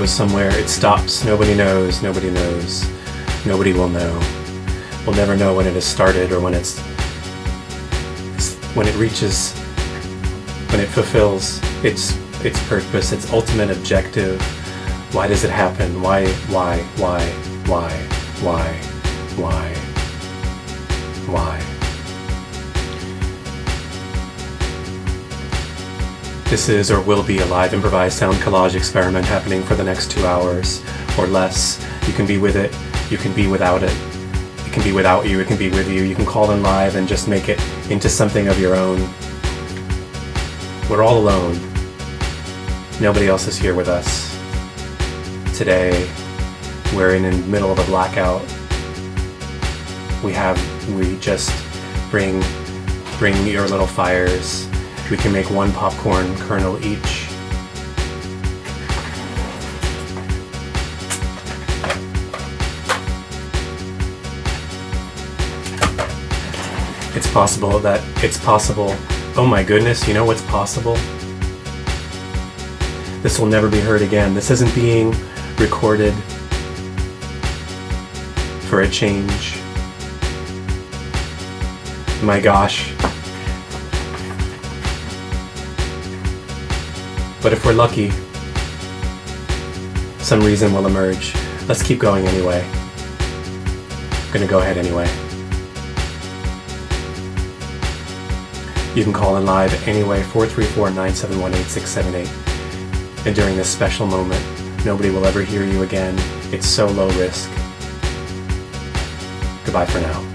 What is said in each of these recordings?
Goes somewhere. It stops. Nobody knows. Nobody knows. Nobody will know. We'll never know when it has started or when it's when it reaches when it fulfills its its purpose, its ultimate objective. Why does it happen? Why why why why why why? This is or will be a live improvised sound collage experiment happening for the next two hours or less. You can be with it, you can be without it. It can be without you, it can be with you. You can call in live and just make it into something of your own. We're all alone. Nobody else is here with us. Today, we're in the middle of a blackout. We have, we just bring, bring your little fires we can make one popcorn kernel each. It's possible that it's possible. Oh my goodness, you know what's possible? This will never be heard again. This isn't being recorded for a change. My gosh, But if we're lucky, some reason will emerge. Let's keep going anyway. I'm gonna go ahead anyway. You can call in live anyway, 434-971-8678. And during this special moment, nobody will ever hear you again. It's so low risk. Goodbye for now.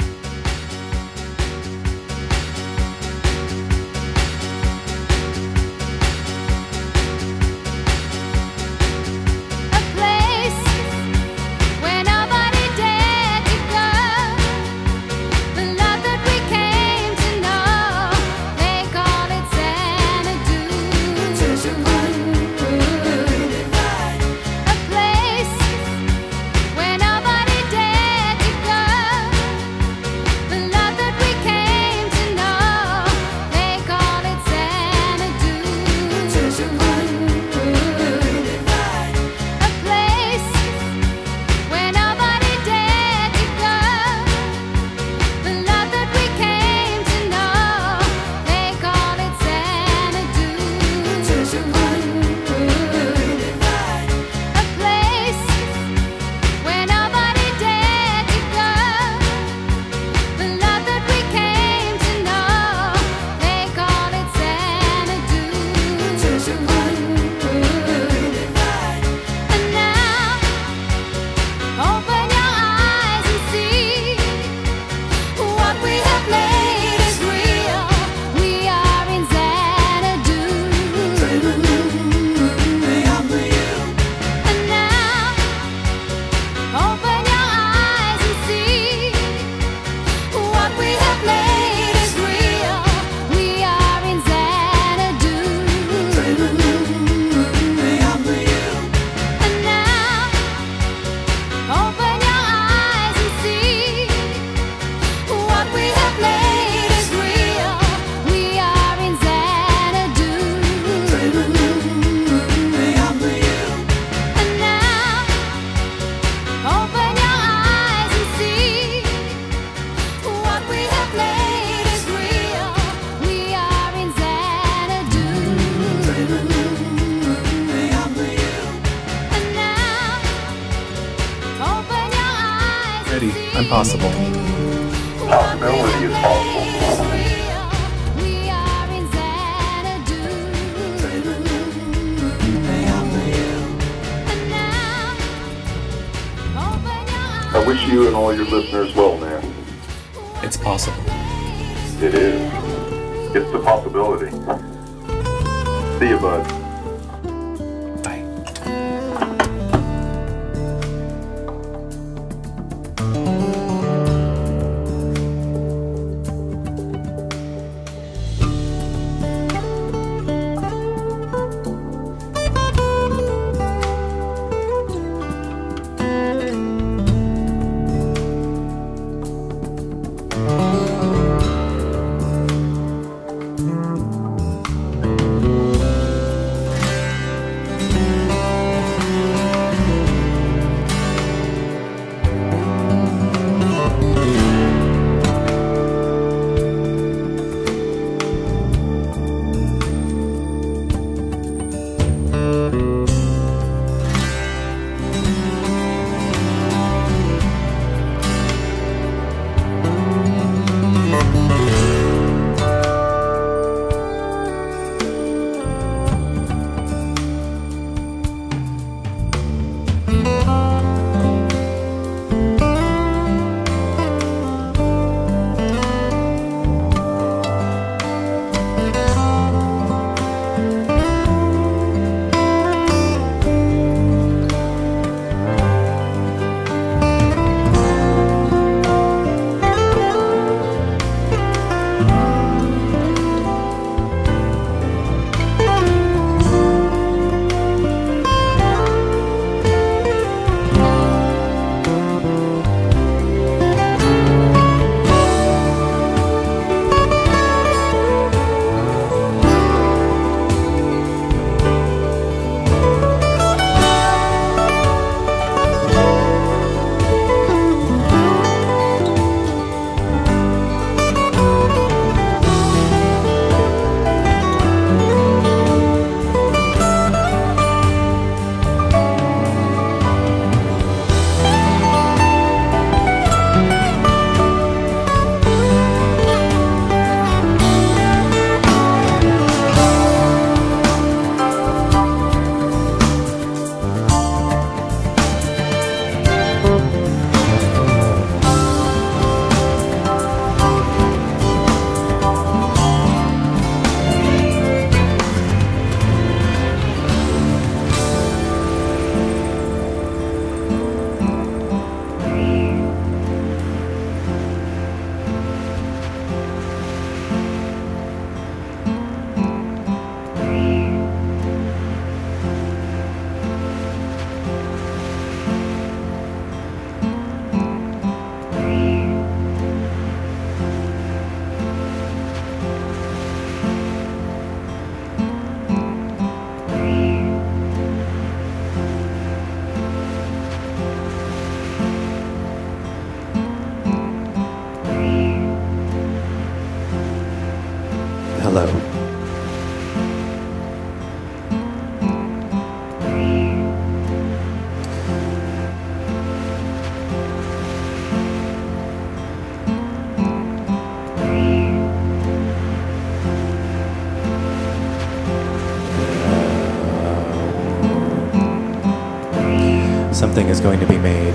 Something is going to be made.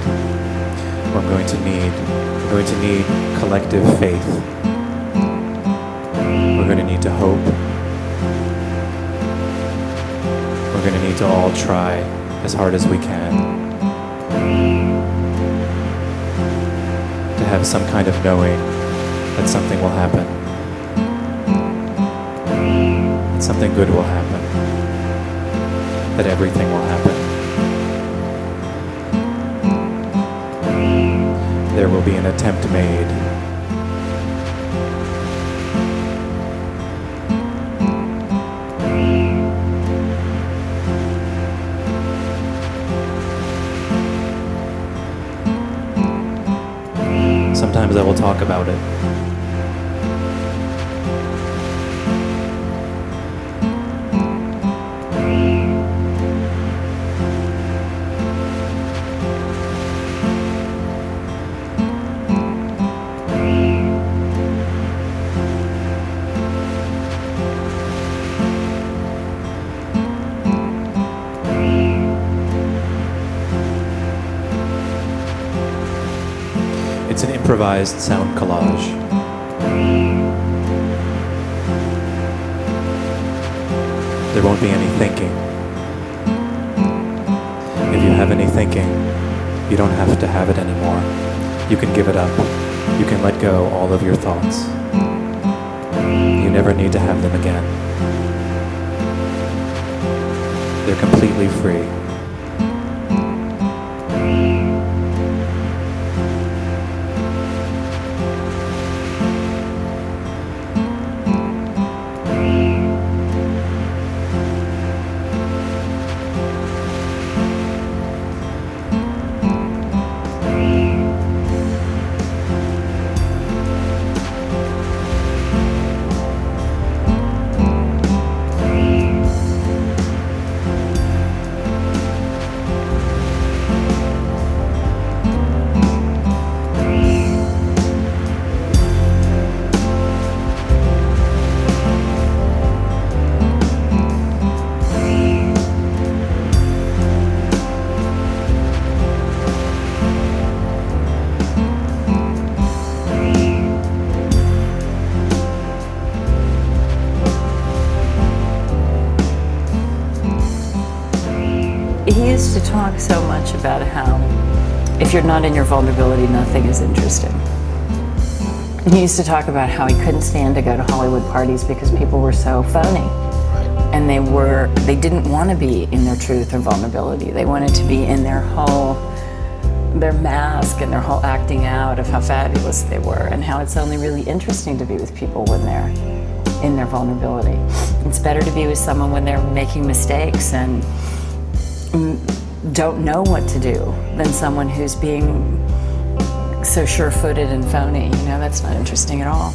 We're going to need, we're going to need collective faith. We're going to need to hope. We're going to need to all try as hard as we can to have some kind of knowing that something will happen. That something good will happen. That everything will happen. Attempt made. Sometimes I will talk about it. Improvised sound collage. There won't be any thinking. If you have any thinking, you don't have to have it anymore. You can give it up. You can let go all of your thoughts. You never need to have them again. They're completely free. Talk so much about how if you're not in your vulnerability, nothing is interesting. He used to talk about how he couldn't stand to go to Hollywood parties because people were so phony. And they were they didn't want to be in their truth or vulnerability. They wanted to be in their whole their mask and their whole acting out of how fabulous they were and how it's only really interesting to be with people when they're in their vulnerability. It's better to be with someone when they're making mistakes and don't know what to do than someone who's being so sure-footed and phony. You know, that's not interesting at all.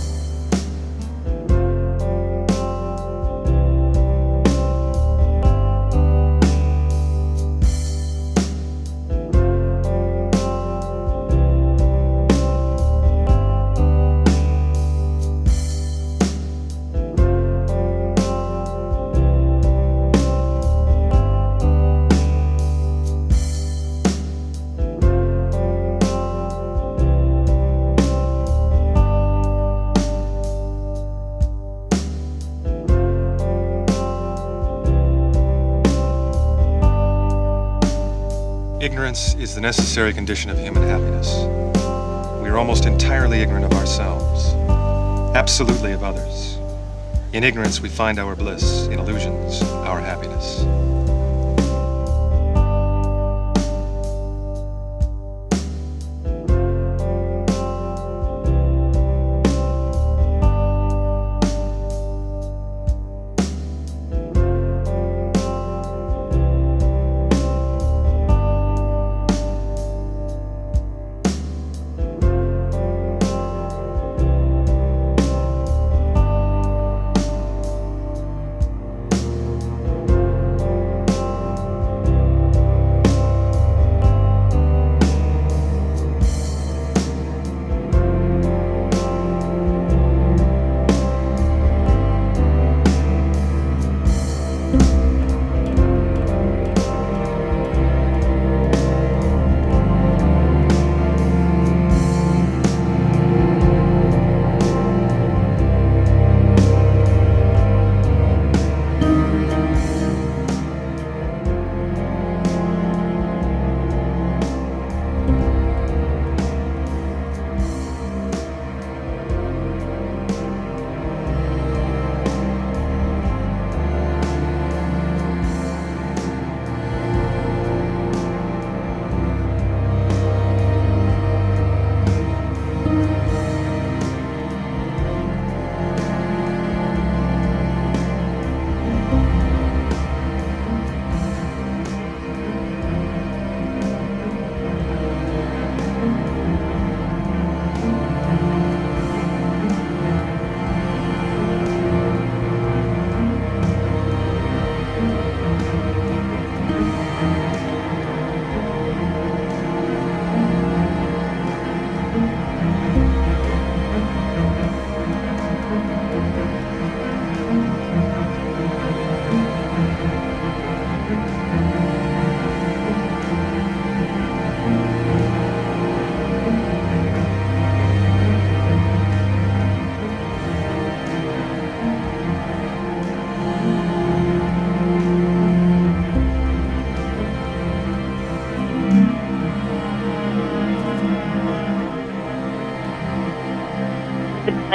The necessary condition of human happiness. We are almost entirely ignorant of ourselves, absolutely of others. In ignorance, we find our bliss, in illusions, our happiness.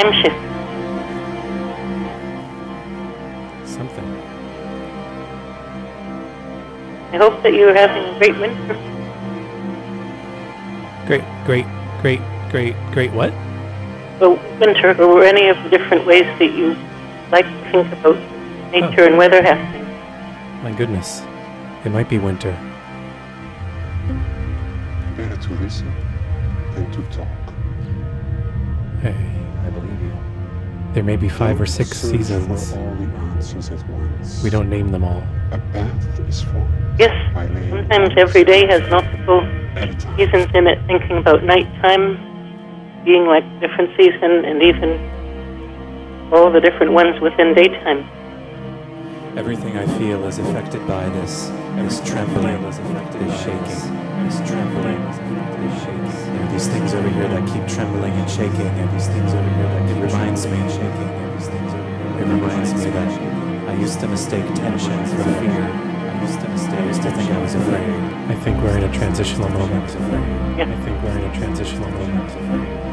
Time. Something. I hope that you're having a great winter. Great, great, great, great, great. What? Or winter, or any of the different ways that you like to think about nature oh. and weather happening. My goodness. It might be winter. Better to listen than to talk. Hey, I believe you. There may be five or Don't six seasons. All the answers at once. We don't name them all. A path is formed Yes, by laying sometimes every day has multiple at seasons in it, thinking about nighttime being like different season, and even all the different ones within daytime. Everything I feel is affected by this. This trembling is affected, this shaking. This trembling these things over here that keep trembling and shaking, and these things over here that keep reminds me and shaking, and these things over here. It reminds me that I used to mistake tension for fear. I used to mistake. I used to think I was afraid. I think we're in a transitional moment. Yeah. I think we're in a transitional moment.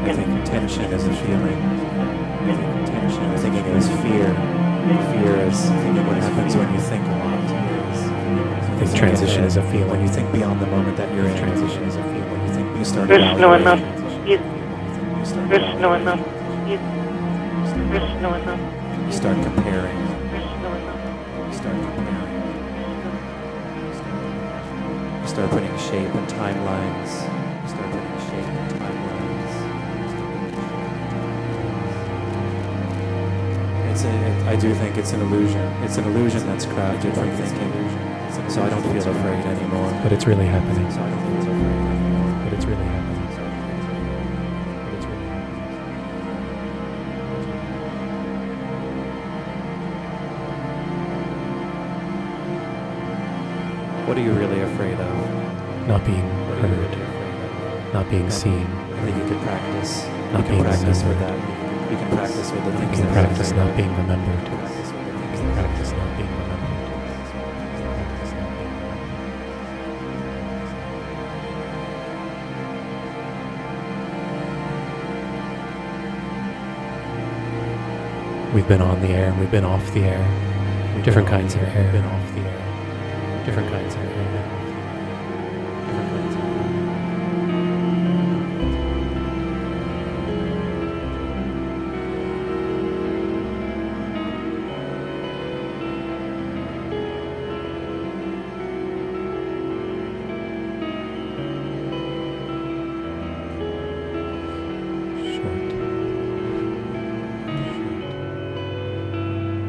I think tension is a feeling. I think tension. I'm thinking it is fear. Fear is what happens when you think a lot. I think transition is a feeling. When you think beyond the moment that you're in. Transition is a feeling. When you think you start There's enough. evaluating. Yes, There's no enough. Yes, There's no enough. You start comparing. There's no enough. You start comparing. You start putting shape and timelines. You start putting shape and timelines. It's a, it, I do think it's an illusion. It's an illusion that's crafted from thinking. So I don't feel afraid anymore. But it's really happening. It's really happening. But it's really happening. What are you really afraid of? Not being really heard. Not being seen. I think you can practice. Not you can being practice with that. You can practice with the You can practice not being remembered. We've been on the air, and we've been off the air. Different kinds of air. Been off the air. Different kinds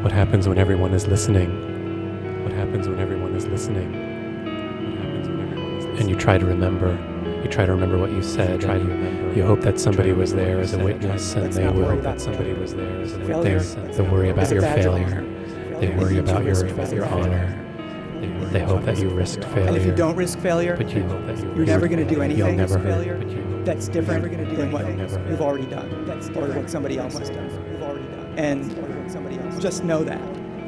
What happens when everyone is listening? What happens when everyone is listening? What happens when everyone is listening? And you try to remember. You try to remember what you said. Try to remember. You hope that somebody was there as a witness, and they will. that somebody was there as a witness. They worry about your failure. They worry about your your honor. They hope that you risked failure. And if you don't risk failure, but you hope that you you're never going to do You'll anything never hurt, failure but you that's different You're never gonna do than what you've already done or what somebody else has done. And just know that.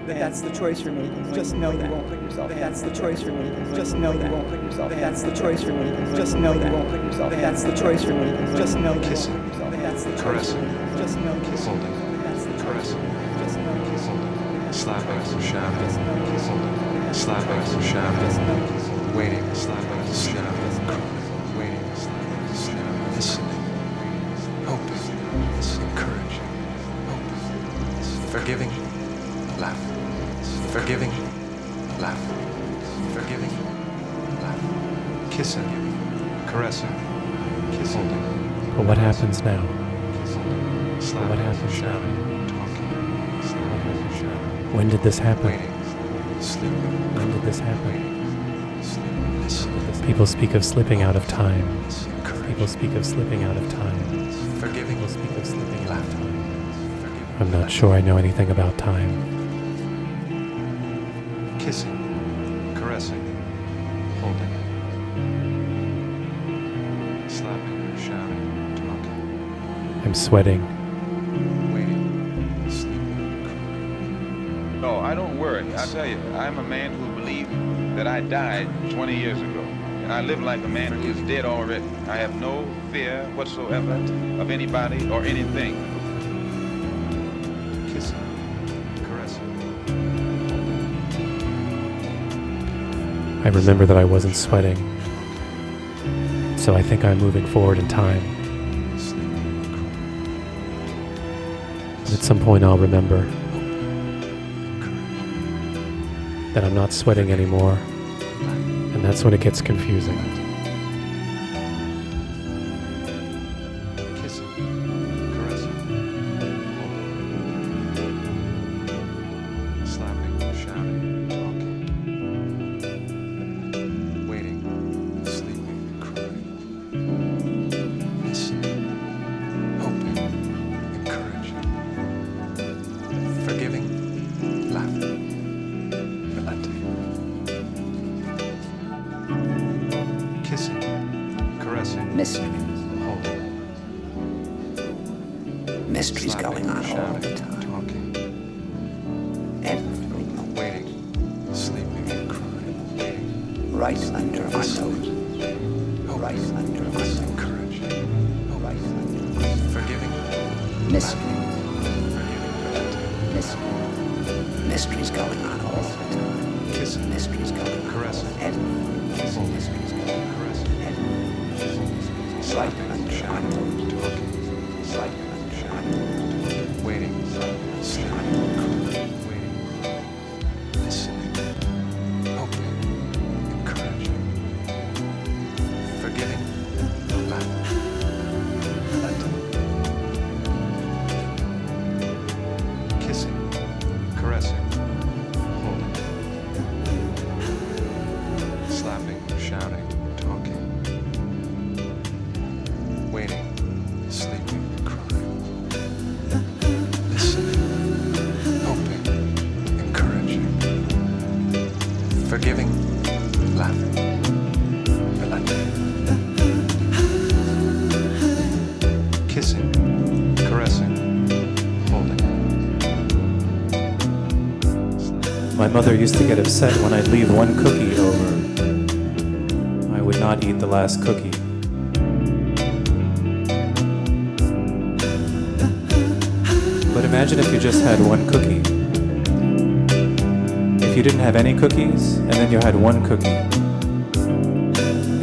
That that's the choice you're making. Just know that. That that's the choice you're making. Just know that. That that's the choice you're making. Just know that. That that's the choice you're making. Just know that. Kissing. That's the choice Caressing. you're. Just know that. Holding. That that's the choice. Just know that. Holding. Slapping some shaft. Just know that. Holding. Slapping some Just shaft. know. Waiting. Slapping But what happens now? What happens Shouting. Talking. Slapping. Shouting. When did this happen? When did this happen? Waiting. Sleeping. Listening. People speak of slipping out of time. People speak of slipping out of time. Forgiving. People speak of slipping out of time. I'm not sure I know anything about time. Kissing. I'm sweating. No, I don't worry. I tell you, I'm a man who believes that I died 20 years ago. And I live like a man who is dead already. I have no fear whatsoever of anybody or anything. I remember that I wasn't sweating, so I think I'm moving forward in time. At some point, I'll remember that I'm not sweating anymore. And that's when it gets confusing. Mother used to get upset when I'd leave one cookie over. I would not eat the last cookie. But imagine if you just had one cookie. If you didn't have any cookies and then you had one cookie,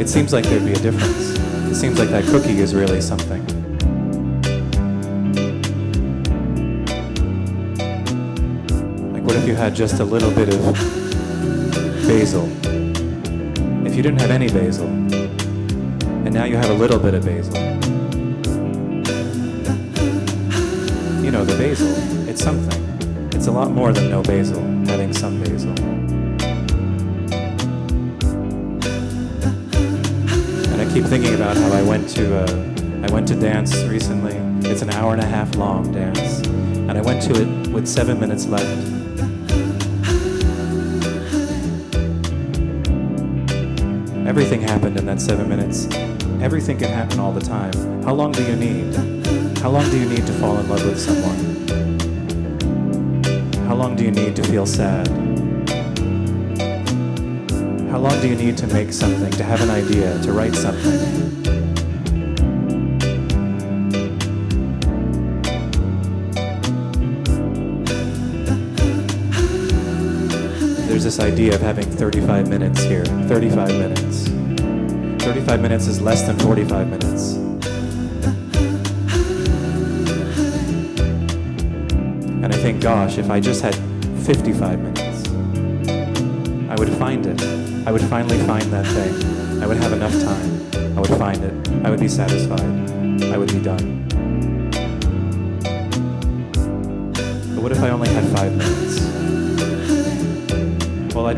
it seems like there'd be a difference. It seems like that cookie is really something. If you had just a little bit of basil? If you didn't have any basil, and now you have a little bit of basil. You know, the basil, it's something. It's a lot more than no basil, having some basil. And I keep thinking about how I went to uh, I went to dance recently. It's an hour and a half long dance, and I went to it with seven minutes left. Everything happened in that seven minutes. Everything can happen all the time. How long do you need? How long do you need to fall in love with someone? How long do you need to feel sad? How long do you need to make something, to have an idea, to write something? This idea of having 35 minutes here. 35 minutes. 35 minutes is less than 45 minutes. And I think, gosh, if I just had 55 minutes, I would find it. I would finally find that thing. I would have enough time. I would find it. I would be satisfied. I would be done. But what if I only had five minutes?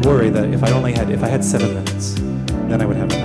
Worry that if I only had, if I had seven minutes, then I would have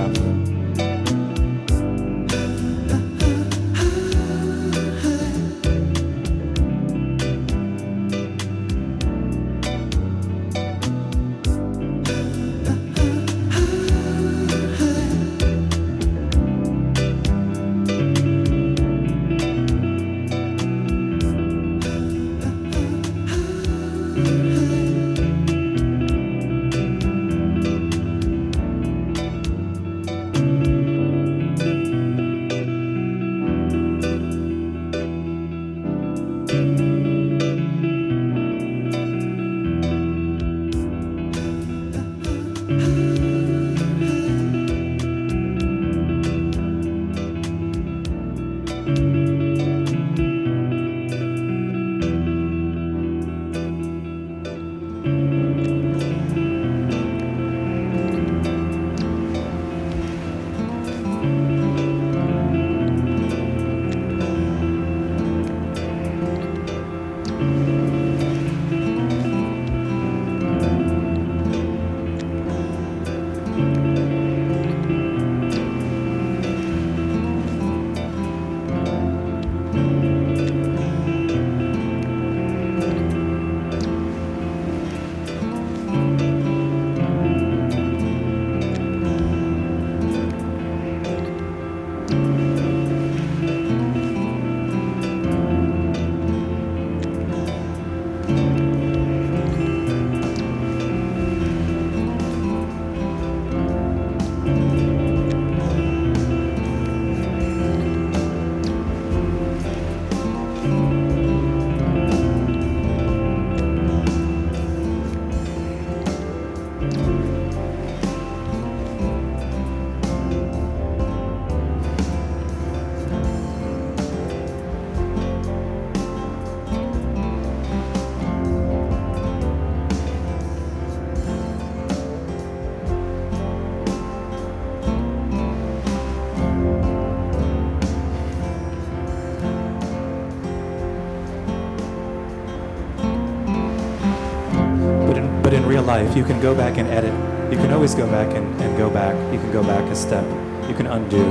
life. You can go back and edit. You can always go back and, and go back. You can go back a step. You can undo.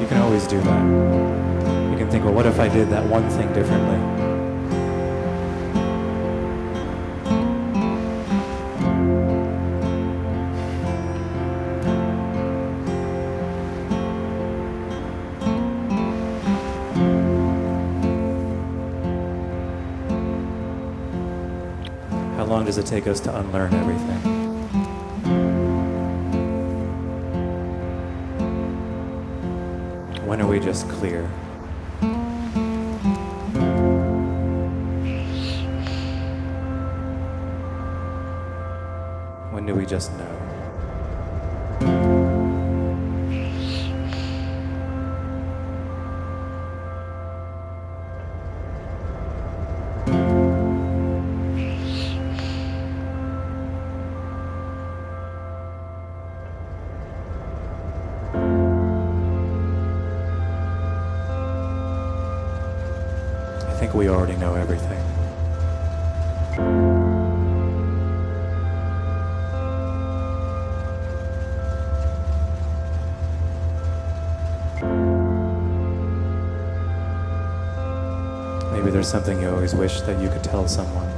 You can always do that. You can think, well, what if I did that one thing differently? Does it take us to unlearn everything? When are we just clear? Something you always wish that you could tell someone.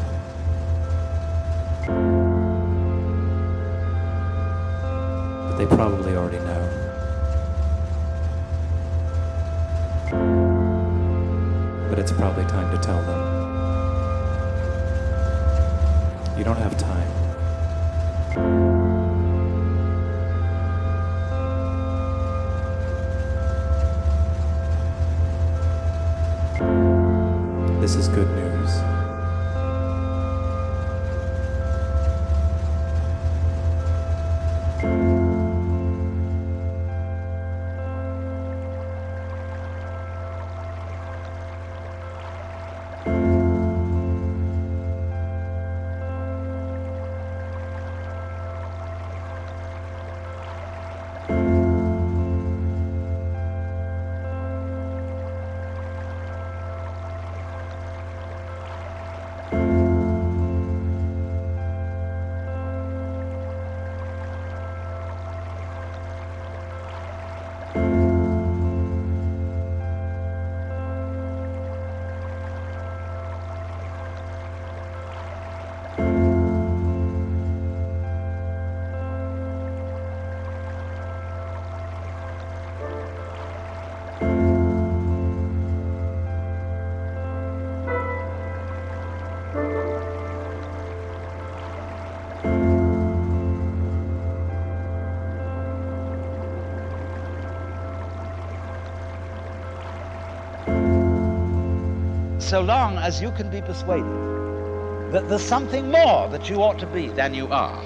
So long as you can be persuaded that there's something more that you ought to be than you are.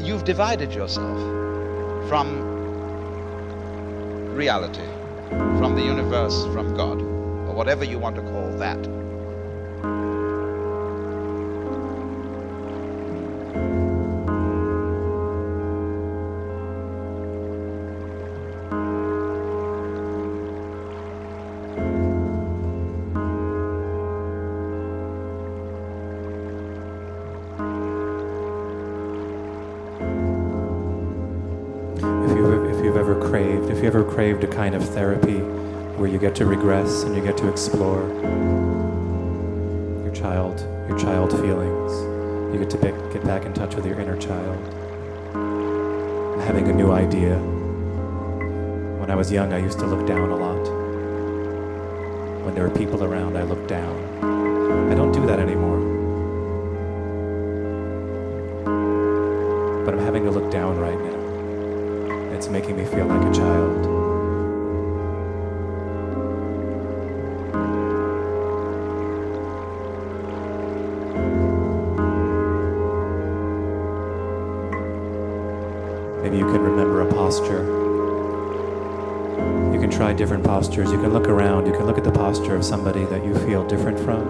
You've divided yourself from reality, from the universe, from God, or whatever you want to call that. Craved, a kind of therapy where you get to regress and you get to explore your child, your child feelings, you get to pick, get back in touch with your inner child, and having a new idea. When I was young, I used to look down a lot. When there were people around, I looked down. I don't do that anymore. But I'm having to look down right now. It's making me feel like a child. Postures. You can look around. You can look at the posture of somebody that you feel different from.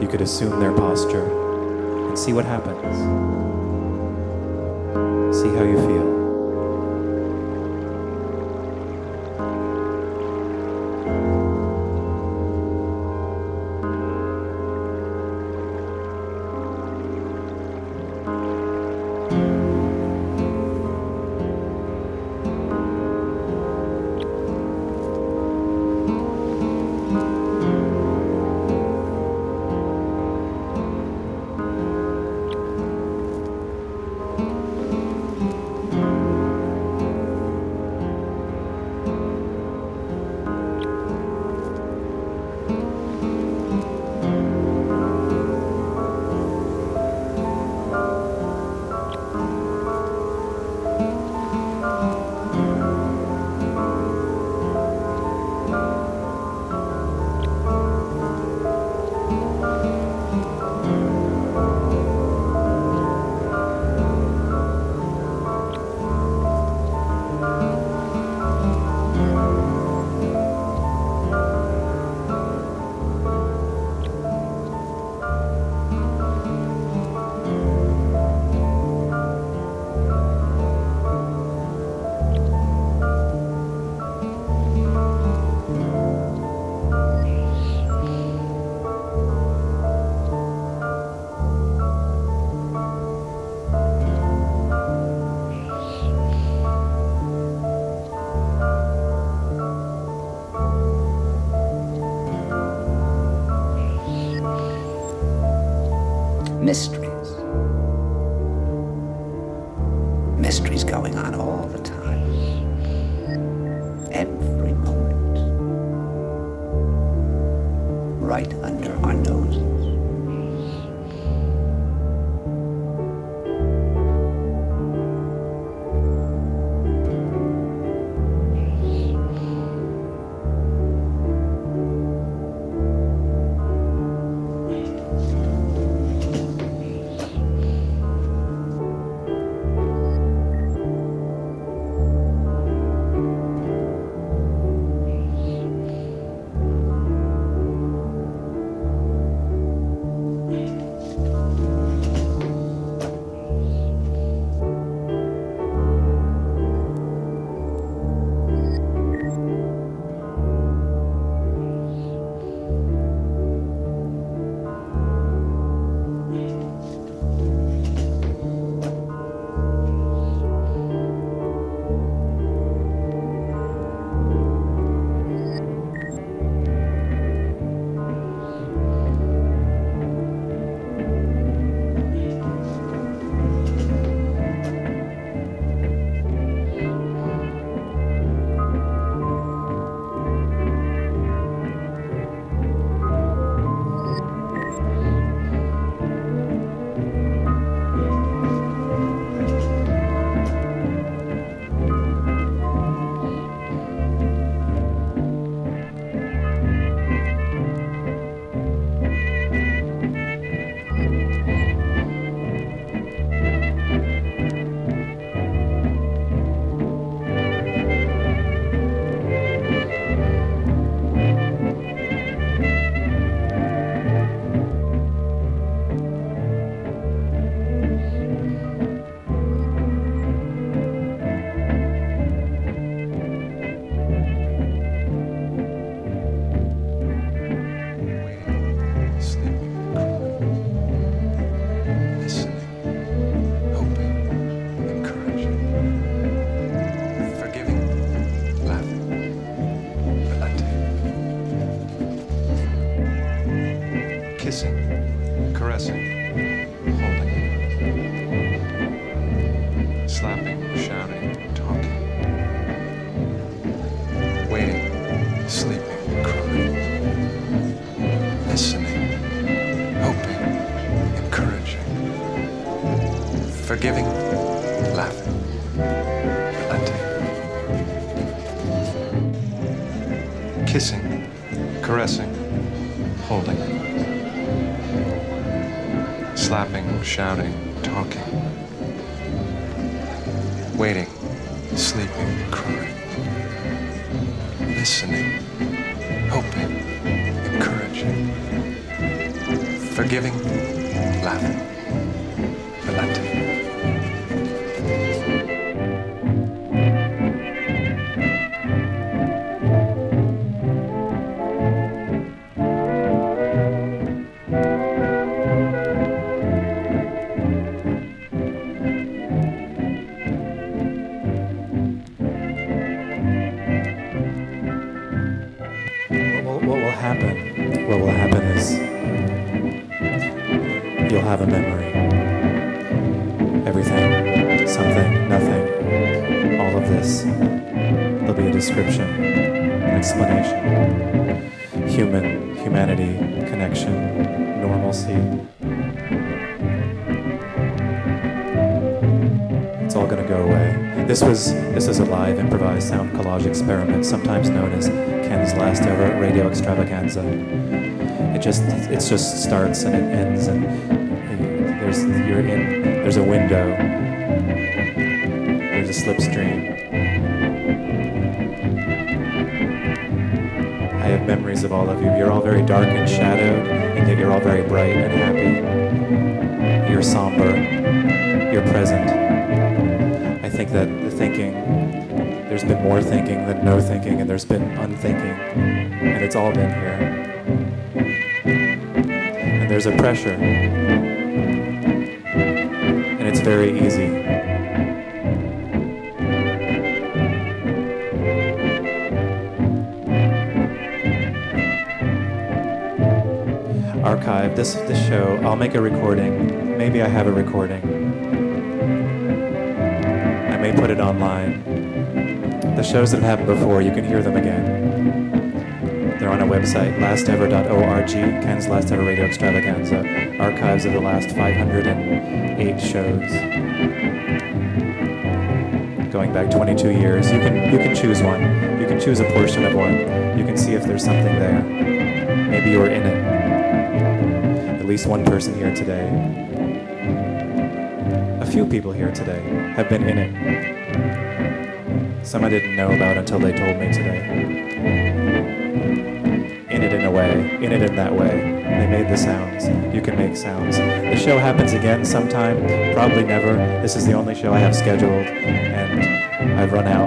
You could assume their posture and see what happens. See how you feel. Kissing, caressing, holding, slapping, shouting, talking, waiting, sleeping, crying, listening, hoping, encouraging, forgiving, laughing, relenting. Collage experiment, sometimes known as Ken's last ever radio extravaganza. It just it just starts and it ends and uh, there's you're in there's a window. There's a slipstream. I have memories of all of you. You're all very dark and shadowed, and yet you're all very bright and happy. You're somber. You're present. I think that the thinking, there's been more thinking than no thinking, and there's been unthinking, and it's all been here. And there's a pressure, and it's very easy. Archive this this show. I'll make a recording. Maybe I have a recording. I may put it online. Shows that have happened before, you can hear them again. They're on our website, lastever.org, Ken's Last Ever Radio Extravaganza, archives of the last 508 shows. Going back 22 years, you can you can choose one. You can choose a portion of one. You can see if there's something there. Maybe you're in it. At least one person here today. A few people here today have been in it. Some I didn't know about until they told me today. In it in a way, in it in that way. They made the sounds. You can make sounds. The show happens again sometime, probably never. This is the only show I have scheduled, and I've run out.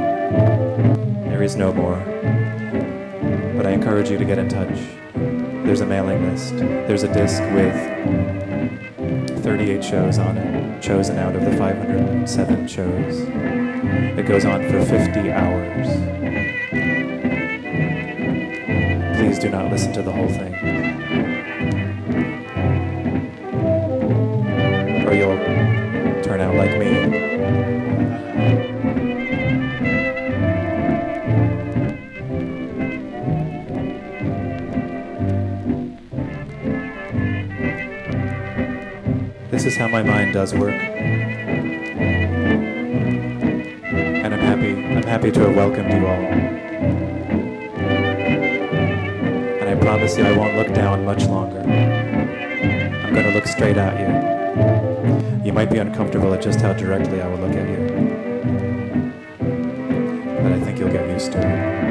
There is no more. But I encourage you to get in touch. There's a mailing list. There's a disc with 38 shows on it, chosen out of the 507 shows. It goes on for 50 hours. Please do not listen to the whole thing. Or you'll turn out like me. This is how my mind does work. Happy, to have welcomed you all. And I promise you I won't look down much longer. I'm going to look straight at you. You might be uncomfortable at just how directly I will look at you. But I think you'll get used to it.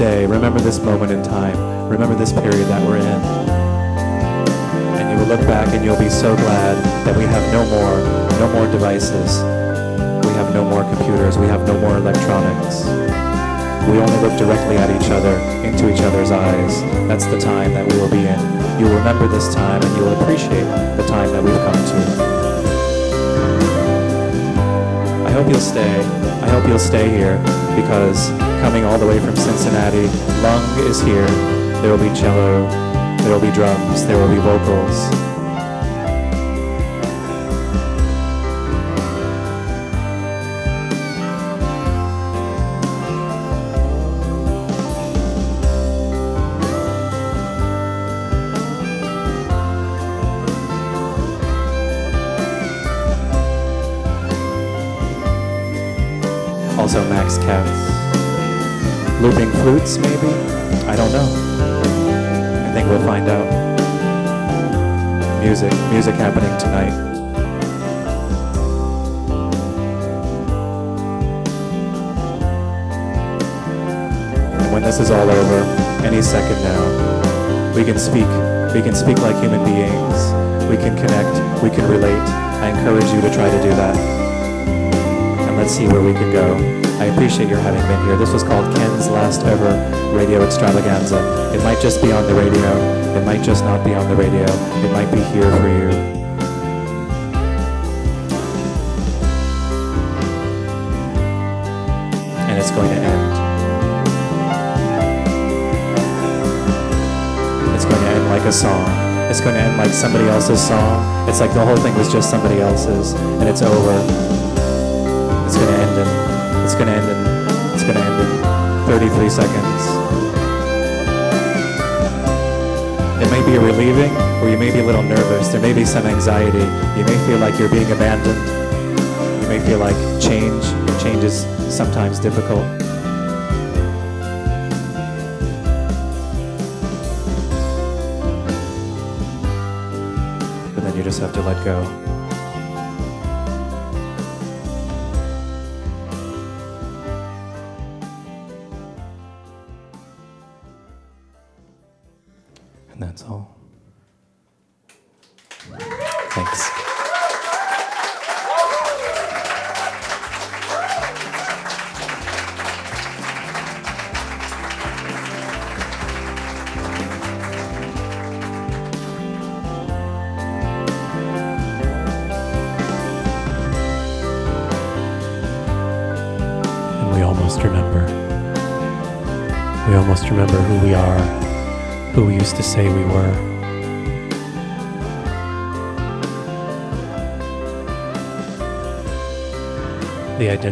Day, remember this moment in time, remember this period that we're in. And you will look back and you'll be so glad that we have no more, no more devices. We have no more computers, we have no more electronics. We only look directly at each other, into each other's eyes. That's the time that we will be in. You will remember this time and you will appreciate the time that we've come to. I hope you'll stay. I hope you'll stay here because coming all the way from Cincinnati, Lung is here. There will be cello, there will be drums, there will be vocals. Flutes, maybe? I don't know. I think we'll find out. Music, music happening tonight. When this is all over, any second now, we can speak. We can speak like human beings. We can connect. We can relate. I encourage you to try to do that and let's see where we can go. I appreciate your having been here. This was called Ken's last ever radio extravaganza. It might just be on the radio. It might just not be on the radio. It might be here for you. And it's going to end. It's going to end like a song it's going to end like somebody else's song. It's like the whole thing was just somebody else's, and it's over. It's going to end in. It's going to end in 33 seconds. It may be relieving, or you may be a little nervous. There may be some anxiety. You may feel like you're being abandoned. You may feel like change. Change is sometimes difficult. But then you just have to let go.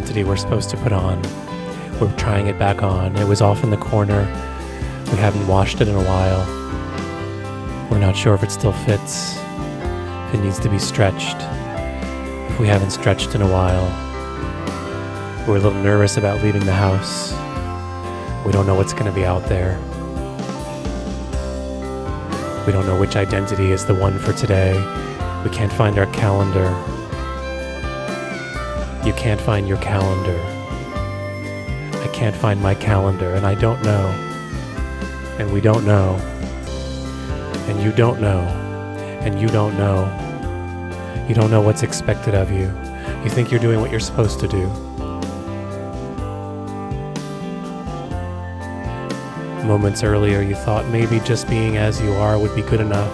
We're supposed to put on. We're trying it back on. It was off in the corner. We haven't washed it in a while. We're not sure if it still fits, if it needs to be stretched, if we haven't stretched in a while. We're a little nervous about leaving the house. We don't know what's going to be out there. We don't know which identity is the one for today. We can't find our calendar. You can't find your calendar. I can't find my calendar, and I don't know. And we don't know. And you don't know. And you don't know. You don't know what's expected of you. You think you're doing what you're supposed to do. Moments earlier, you thought maybe just being as you are would be good enough.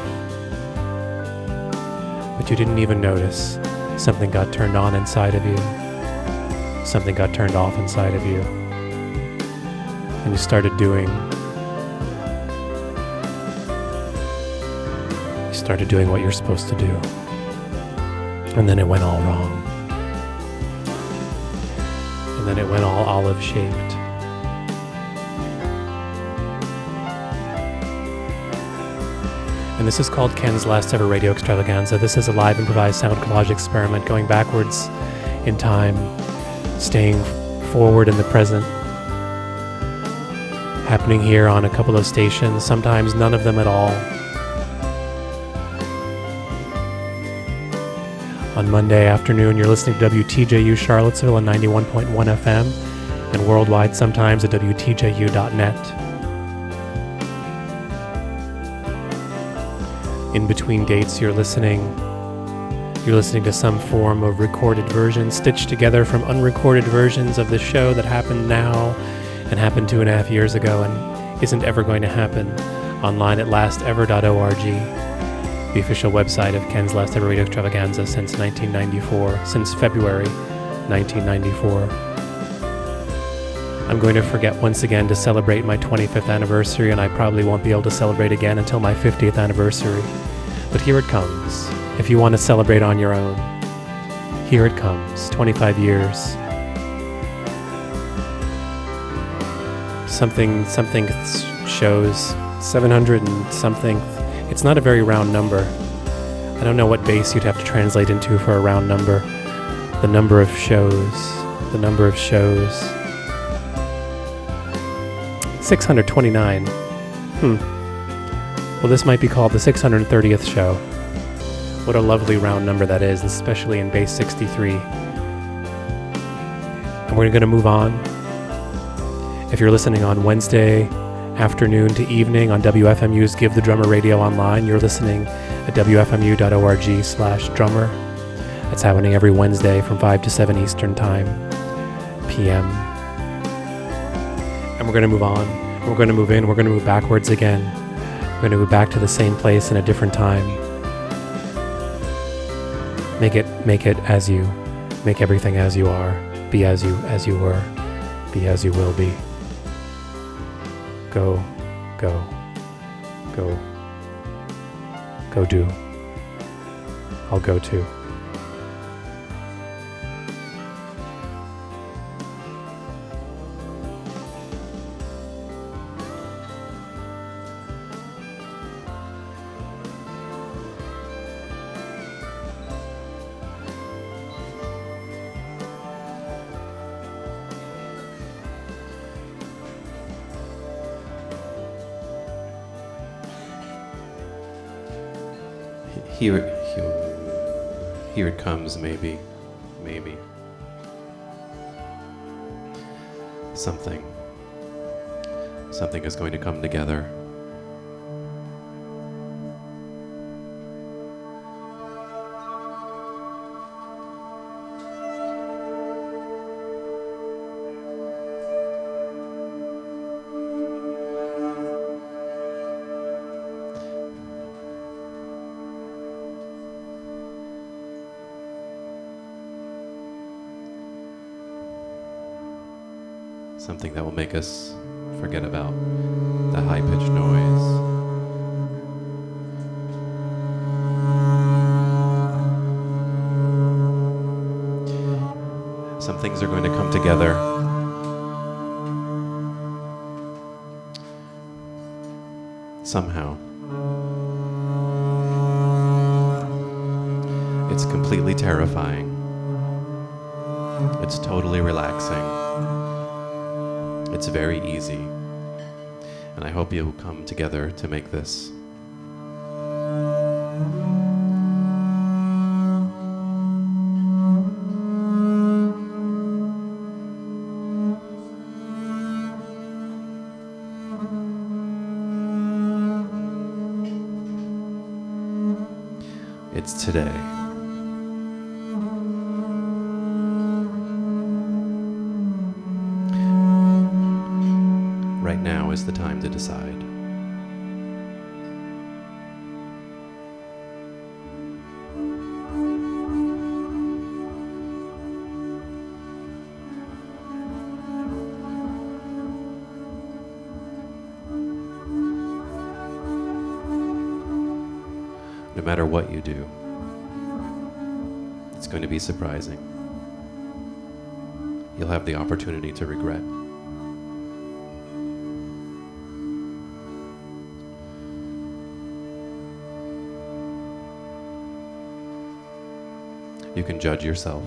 But you didn't even notice. Something got turned on inside of you. Something got turned off inside of you. And you started doing. You started doing what you're supposed to do. And then it went all wrong. And then it went all olive shaped. And this is called Ken's Last Ever Radio Extravaganza. This is a live improvised sound collage experiment going backwards in time, staying forward in the present. Happening here on a couple of stations, sometimes none of them at all. On Monday afternoon, you're listening to WTJU Charlottesville on 91.1 FM and worldwide sometimes at WTJU.net. in between dates you're listening. You're listening to some form of recorded version stitched together from unrecorded versions of the show that happened now and happened two and a half years ago and isn't ever going to happen. Online at lastever.org the official website of ken's last ever radio extravaganza since 1994 since february 1994 I'm going to forget once again to celebrate my 25th anniversary, and I probably won't be able to celebrate again until my 50th anniversary. But here it comes. If you want to celebrate on your own, here it comes. 25 years. Something, something shows 700 and something. It's not a very round number. I don't know what base you'd have to translate into for a round number. The number of shows. The number of shows. 629. Hmm. Well, this might be called the 630th show. What a lovely round number that is, especially in base 63. And we're going to move on. If you're listening on Wednesday afternoon to evening on WFMU's Give the Drummer Radio Online, you're listening at WFMU.org slash drummer. It's happening every Wednesday from 5 to 7 Eastern Time, PM and we're going to move on. We're going to move in. We're going to move backwards again. We're going to move back to the same place in a different time. Make it, make it as you, make everything as you are. Be as you, as you were. Be as you will be. Go, go, go, go do. I'll go too. Here, here, here it comes, maybe, maybe. Something, something is going to come together. Make us forget about I hope you will come together to make this. Matter what you do, it's going to be surprising. You'll have the opportunity to regret. You can judge yourself,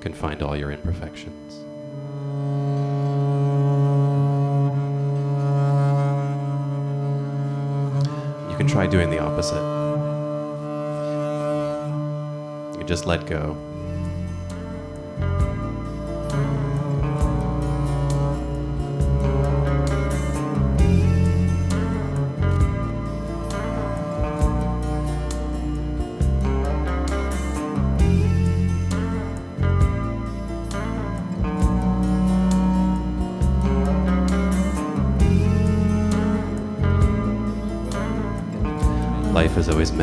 can find all your imperfections. Try doing the opposite. You just let go.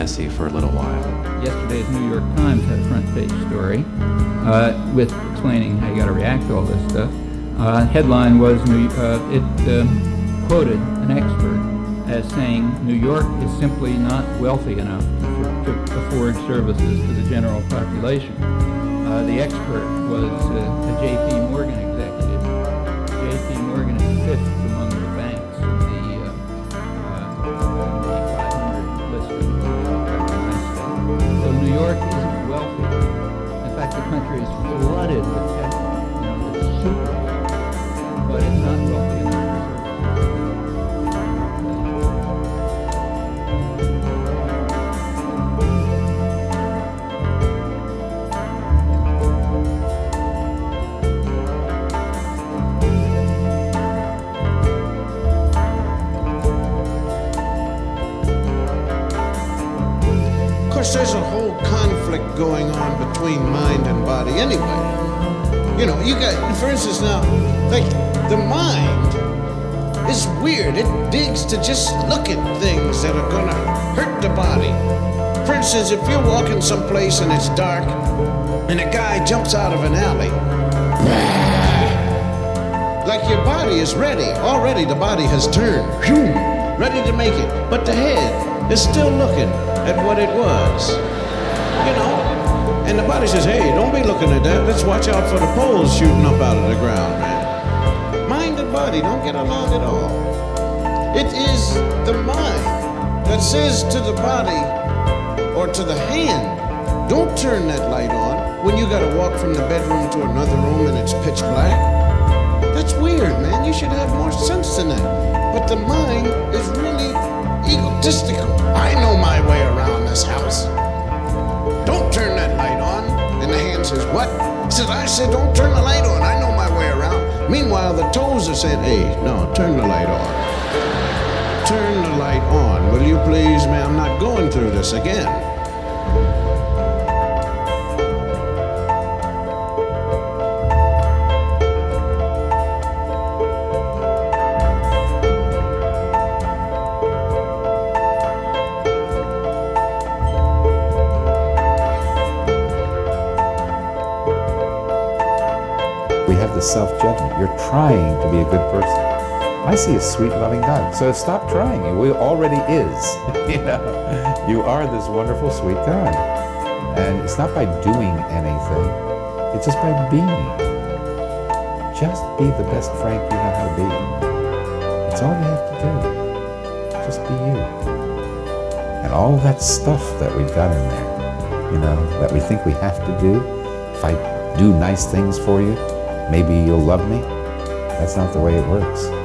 Messy for a little while. Yesterday's New York Times had a front page story uh, with explaining how you got to react to all this stuff. Uh, headline was New, uh, it um, quoted an expert as saying New York is simply not wealthy enough to, to afford services to the general population. Uh, the expert was uh, a J.P. Morgan instance, now, like, the mind is weird. It digs to just look at things that are gonna hurt the body. For instance, if you're walking someplace and it's dark, and a guy jumps out of an alley, like your body is ready. Already the body has turned. Ready to make it. But the head is still looking at what it was. You know? And the body says, hey, don't be looking at that. Let's watch out for the poles shooting up out of the ground, man. Mind and body don't get along at all. It is the mind that says to the body or to the hand, don't turn that light on when you gotta walk from the bedroom to another room and it's pitch black. That's weird, man. You should have more sense than that. But the mind is really egotistical. I know my way around this house. The hand says, What? He says, I said, Don't turn the light on. I know my way around. Meanwhile, the toes are saying, Hey, no, turn the light on. Turn the light on. Will you please, ma'am? I'm not going through this again. Self judgment. You're trying to be a good person. I see a sweet, loving God. So stop trying. You already is. you know, you are this wonderful, sweet God. And it's not by doing anything, it's just by being. Just be the best Frank you know how to be. That's all you have to do. Just be you. And all that stuff that we've got in there, you know, that we think we have to do, if I do nice things for you, maybe you'll love me. That's not the way it works.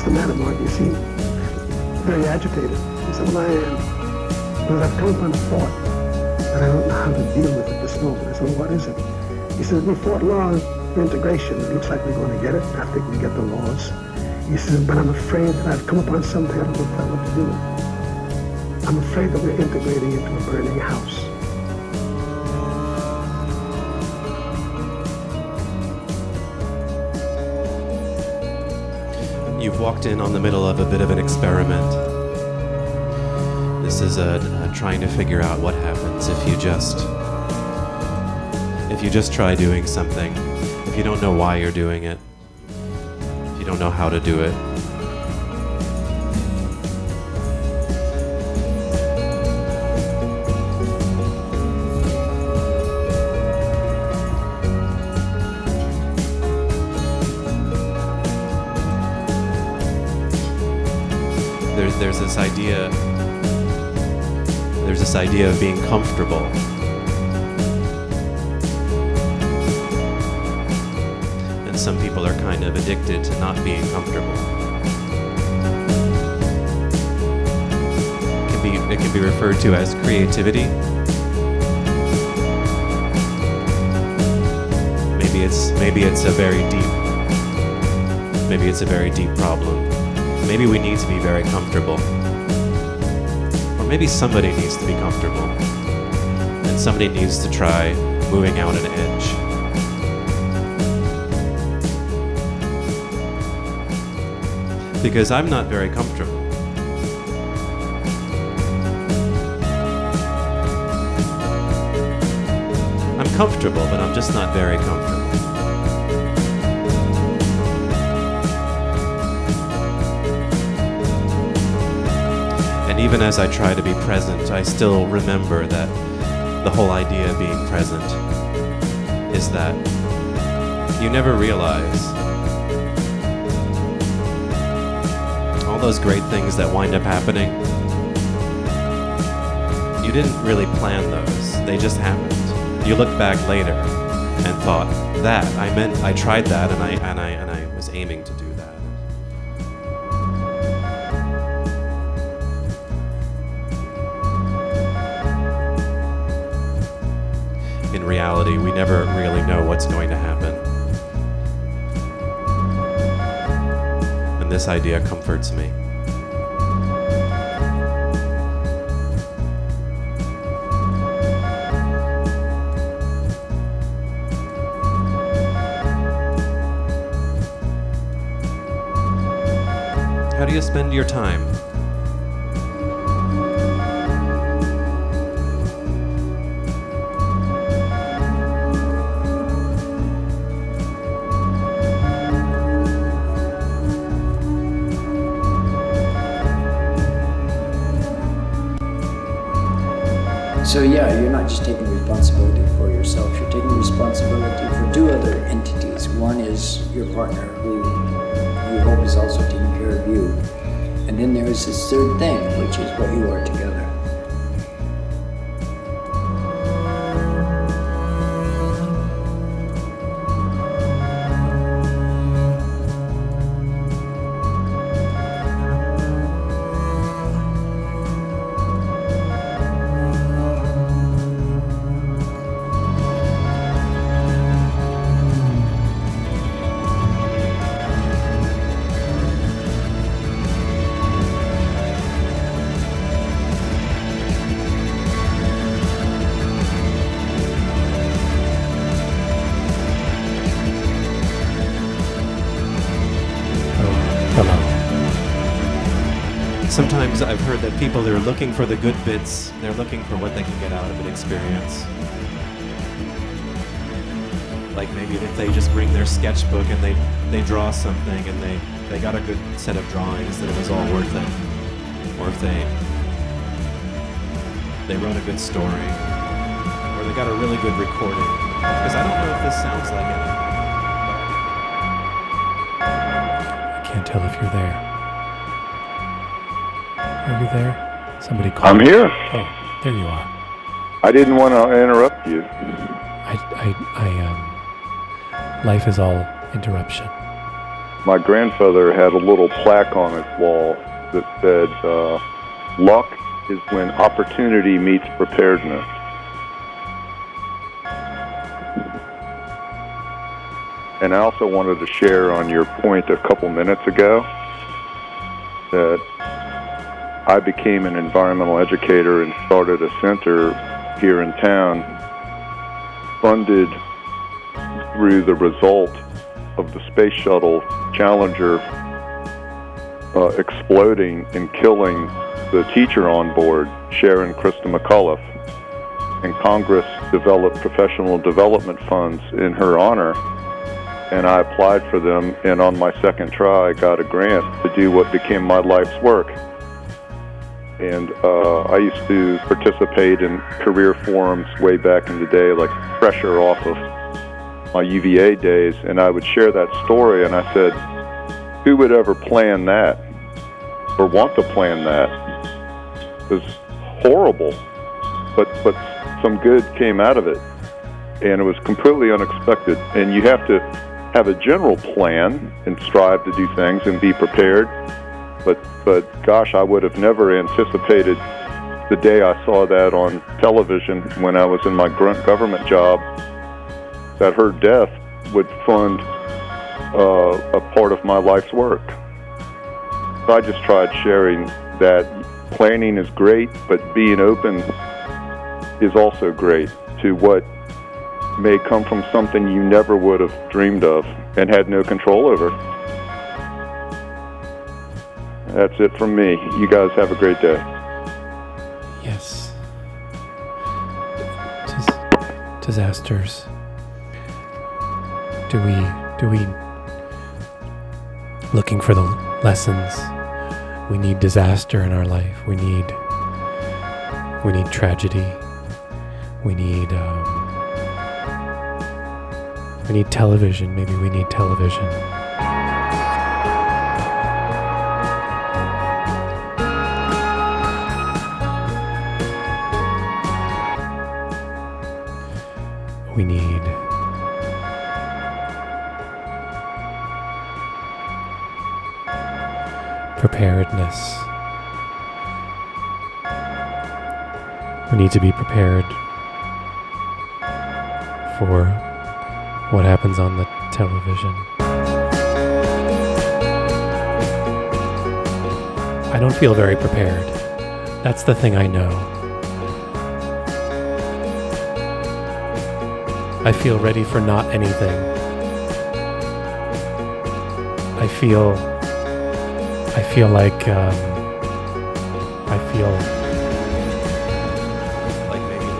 What's the, matter, Mark? You seem very agitated. He said, well, I am. Because I've come upon a thought and I don't know how to deal with it this moment. I said, well, what is it? He said, we fought long for integration. It looks like we're going to get it. I think we get the laws. He says, but I'm afraid that I've come upon something I don't know quite what to do. I'm afraid that we're integrating into a burning house. Walked in on the middle of a bit of an experiment. This is a, a trying to figure out what happens if you just if you just try doing something, if you don't know why you're doing it, if you don't know how to do it. This idea there's this idea of being comfortable. And some people are kind of addicted to not being comfortable. It can be, it can be referred to as creativity. Maybe it's maybe it's a very deep maybe it's a very deep problem. Maybe we need to be very comfortable. Or maybe somebody needs to be comfortable. And somebody needs to try moving out an edge. Because I'm not very comfortable. I'm comfortable, but I'm just not very comfortable. Even as I try to be present, I still remember that the whole idea of being present is that you never realize all those great things that wind up happening. You didn't really plan those, they just happened. You look back later and thought, that, I meant, I tried that and I, and I, and I was aiming to do idea comforts me. How do you spend your time? Taking responsibility for yourself, you're taking responsibility for two other entities. One is your partner who you hope is also taking care of you. And then there is this third thing, which is what you are together. I've that people are looking for the good bits, they're looking for what they can get out of an experience. Like maybe if they just bring their sketchbook and they, they draw something and they, they got a good set of drawings that it was all worth it. Or if they they wrote a good story. Or they got a really good recording. Because I don't know if this sounds like it. I can't tell if you're there. Are you there? Somebody called. I'm here. Oh, there you are. I didn't want to interrupt you. I, I, I, um, life is all interruption. My grandfather had a little plaque on his wall that said, uh, luck is when opportunity meets preparedness. And I also wanted to share on your point a couple minutes ago that I became an environmental educator and started a center here in town funded through the result of the space shuttle Challenger uh, exploding and killing the teacher on board, Sharon Christa McAuliffe. And Congress developed professional development funds in her honor. And I applied for them, and on my second try, I got a grant to do what became my life's work. And uh, I used to participate in career forums way back in the day, like pressure off of my UVA days, and I would share that story, and I said, who would ever plan that or want to plan that? It was horrible, but but some good came out of it, and it was completely unexpected. And you have to have a general plan and strive to do things and be prepared. But but gosh, I would have never anticipated the day I saw that on television when I was in my grunt government job that her death would fund uh, a part of my life's work. I just tried sharing that planning is great, but being open is also great to what may come from something you never would have dreamed of and had no control over. That's it from me. You guys have a great day. Yes. Dis- disasters. Do we do we looking for the lessons? We need disaster in our life. We need we need tragedy. We need um, we need television. Maybe we need television. We need preparedness. We need to be prepared for what happens on the television. I don't feel very prepared. That's the thing I know. I feel ready for not anything. I feel I feel like um, I feel like maybe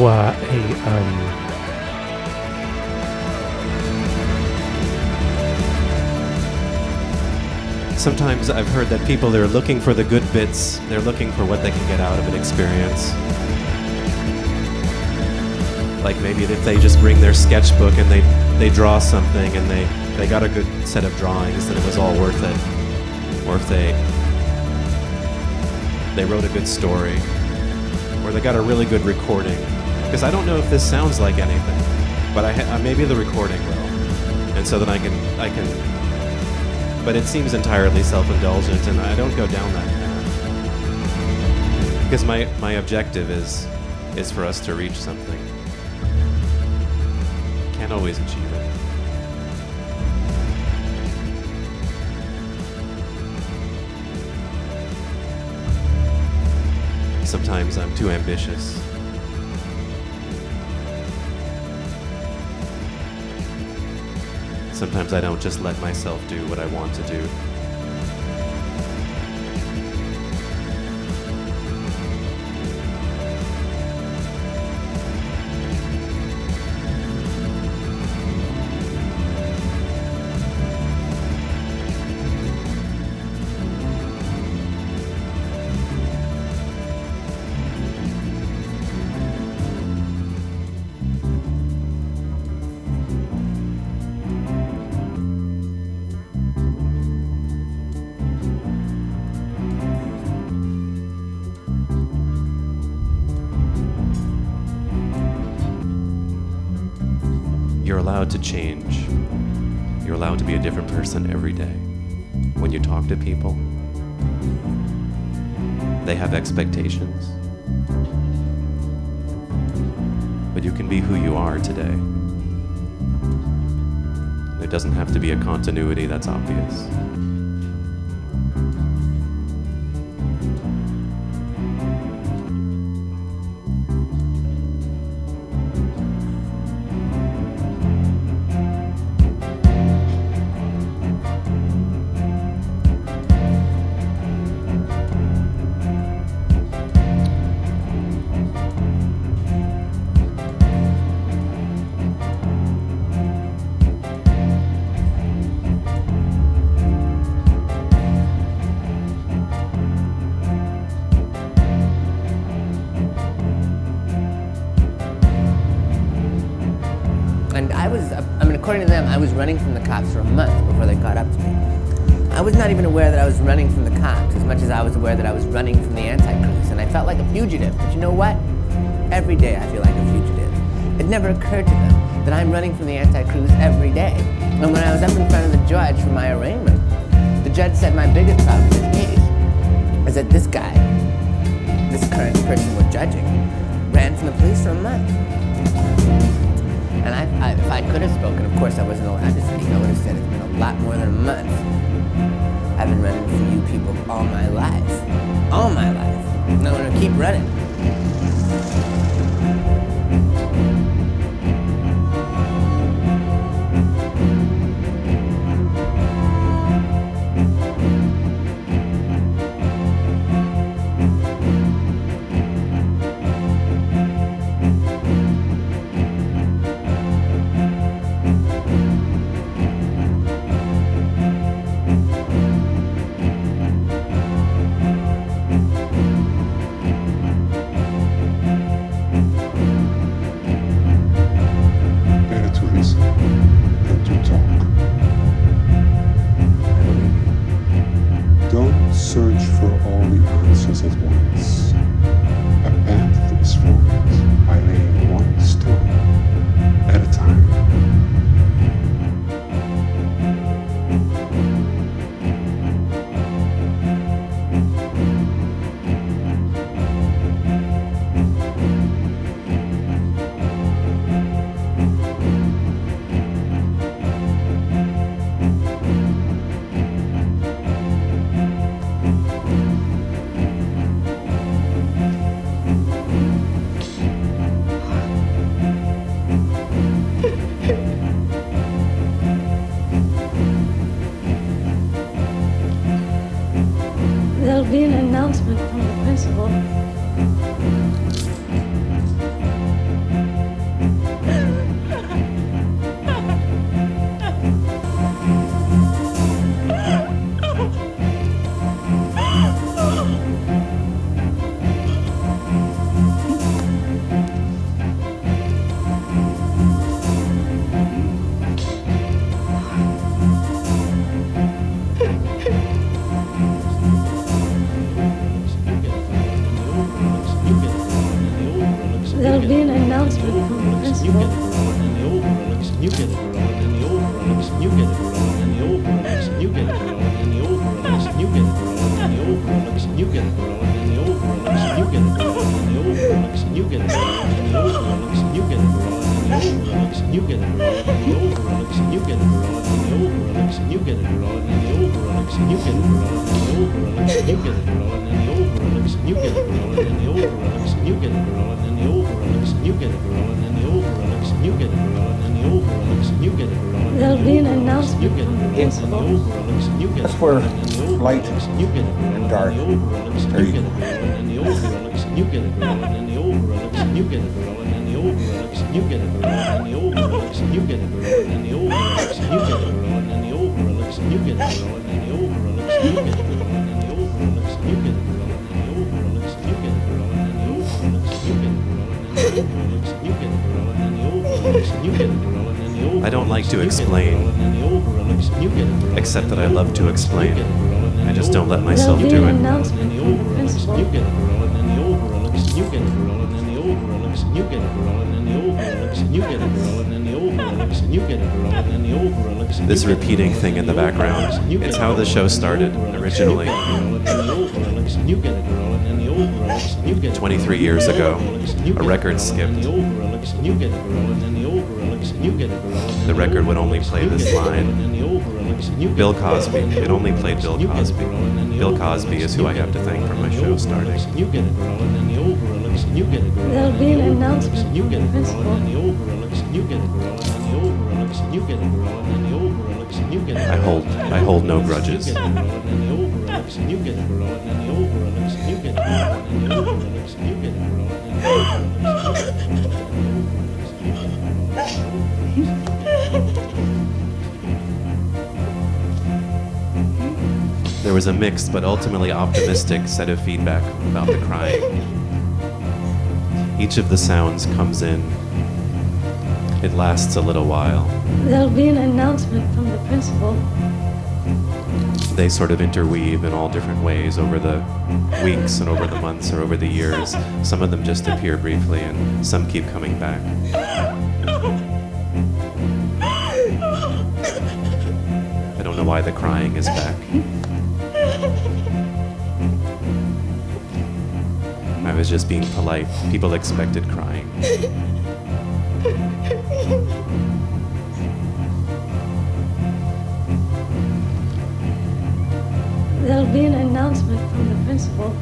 Why, hey, um, Sometimes I've heard that people they're looking for the good bits. They're looking for what they can get out of an experience. Like maybe if they just bring their sketchbook and they they draw something and they they got a good set of drawings, then it was all worth it. Or if they they wrote a good story, or they got a really good recording. Because I don't know if this sounds like anything, but I ha- maybe the recording will, and so then I can I can but it seems entirely self-indulgent and i don't go down that path. Because my, my objective is is for us to reach something. Can't always achieve it. Sometimes i'm too ambitious sometimes I don't just let myself do what I want to do. To change. You're allowed to be a different person every day. When you talk to people, they have expectations. But you can be who you are today. There doesn't have to be a continuity that's obvious. I've been running from you people all my life. All my life. And I'm gonna keep running. Myself There'll be do an it. announcement from the principal. and you get a girl, and the old and you get a girl, and the old and you get a girl, and the old and you get a girl, and the old and This you get a girl, and the old girl background. looks and you get a girl, show and then the started old girl looks and you originally. get a girl, and then the old girl looks and you get a girl, and the old girl looks and you get a girl, 23 years ago, girl looks and you a record skipped. The record would only play this and line. then the old girl looks and you get Bill a girl, Cosby. and then the It old only girl played looks Bill and you get a Cosby. girl, and then the Bill old girl Cosby looks is and who you I get have a to girl, thank for and my then the show old girl starting. looks and you get a girl, and then the old girl looks and you get a girl, There'll and be then an the old girl announcement looks and you from get the a girl, principal. and then the old girl looks and you get a girl, and then the old girl looks and you get a girl, and then the old girl looks and you get a girl. I hold I hold no grudges. You get a girl, and then the old girl looks and you get a girl, and then the old girl looks and you get a girl, and then the old girl looks and you get a girl, and then the old girl There was a mixed but ultimately optimistic set of feedback about the crying. Each of the sounds comes in. It lasts a little while. There'll be an announcement from the principal. They sort of interweave in all different ways over the weeks and over the months or over the years. Some of them just appear briefly and some keep coming back. I don't know why the crying is back. I was just being polite. People expected crying. There'll be an announcement from the principal.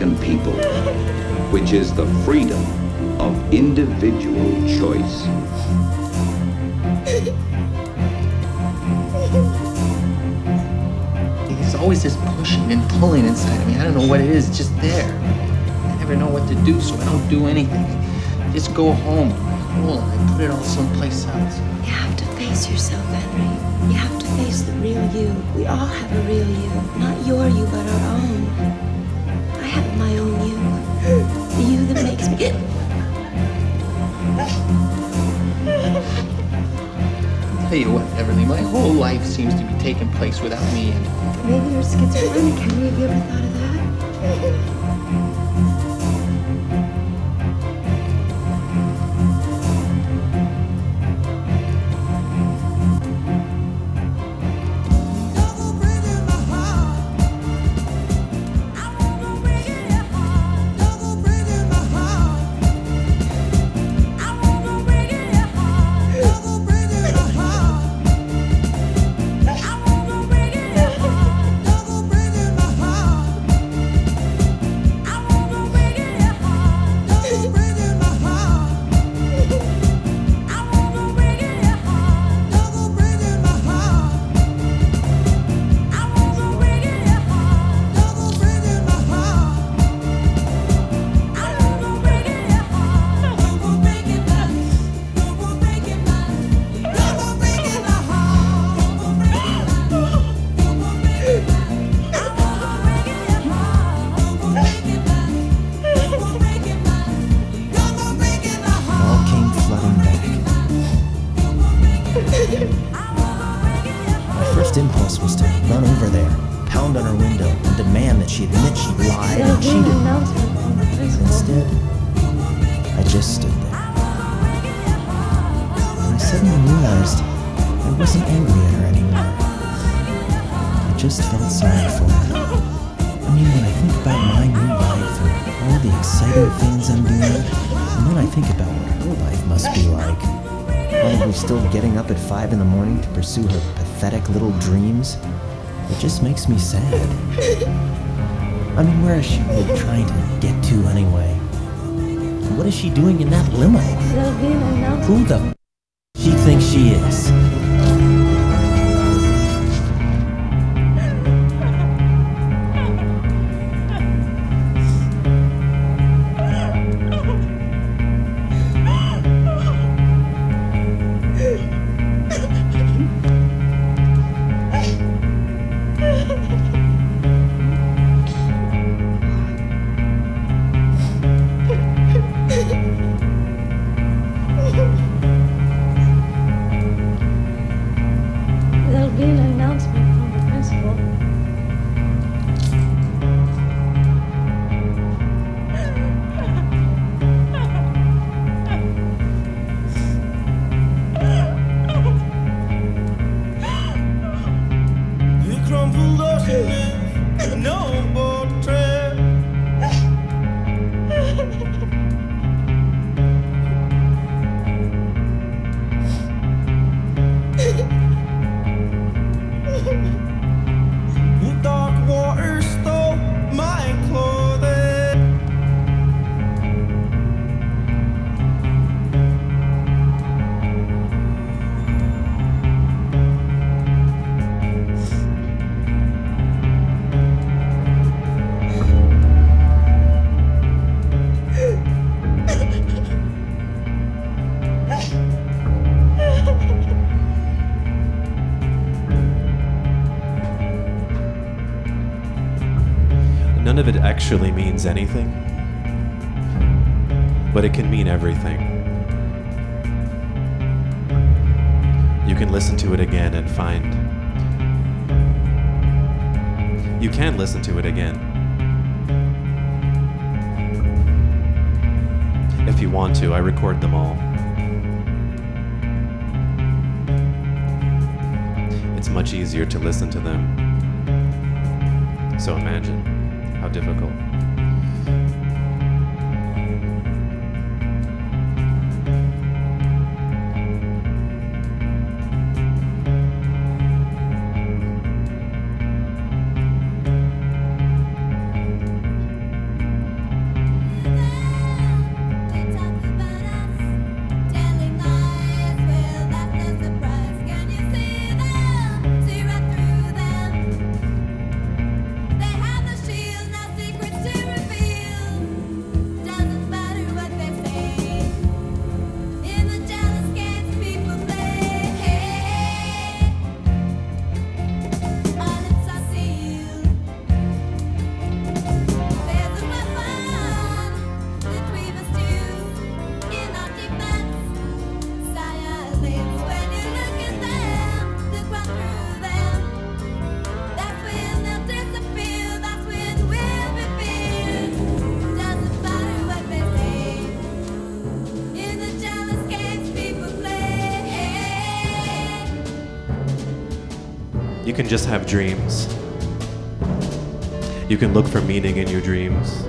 American people, which is the freedom of individual choice. There's always this pushing and pulling inside of me. I don't know what it is, it's just there. I never know what to do, so I don't do anything. I just go home, hole, and I put it all someplace else. You have to face yourself, Henry. You have to face the real you. We all have a real you. Not your you, but our own. Tell you what, Everly, my whole life seems to be taking place without me it. Maybe you're schizophrenic. Have you ever thought of that? Pathetic little dreams, it just makes me sad. I mean, where is she really trying to get to anyway? What is she doing in that limo? Who the f- she thinks she is? Just have dreams. You can look for meaning in your dreams.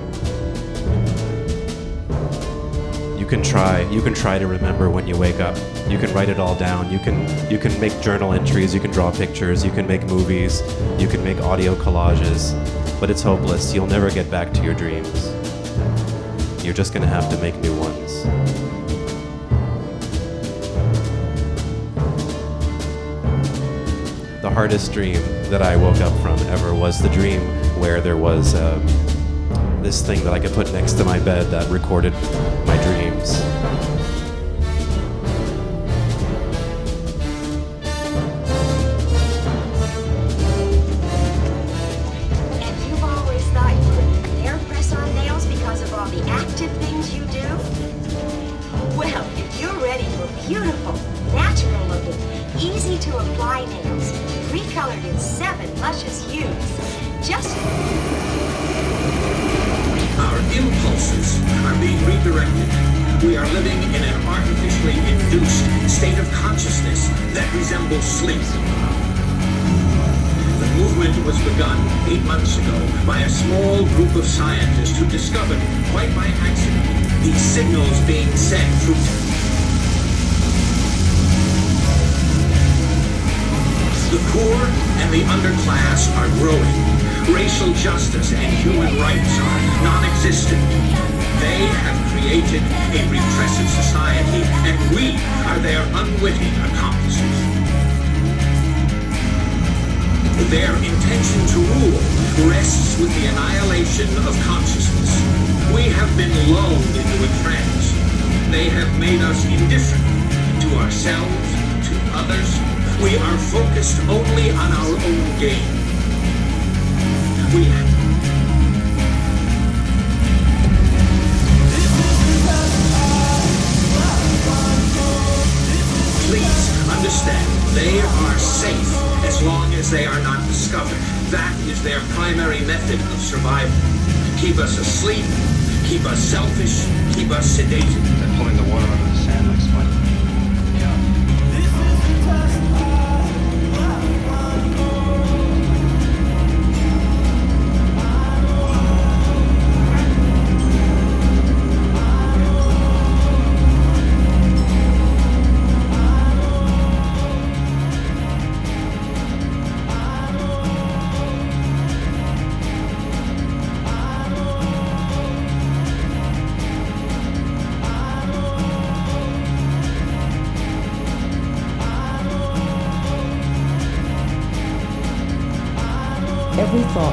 You can try. You can try to remember when you wake up. You can write it all down. You can you can make journal entries, you can draw pictures, you can make movies, you can make audio collages, but it's hopeless. You'll never get back to your dreams. You're just going to have to make new hardest dream that I woke up from ever was the dream where there was uh, this thing that I could put next to my bed that recorded my dreams.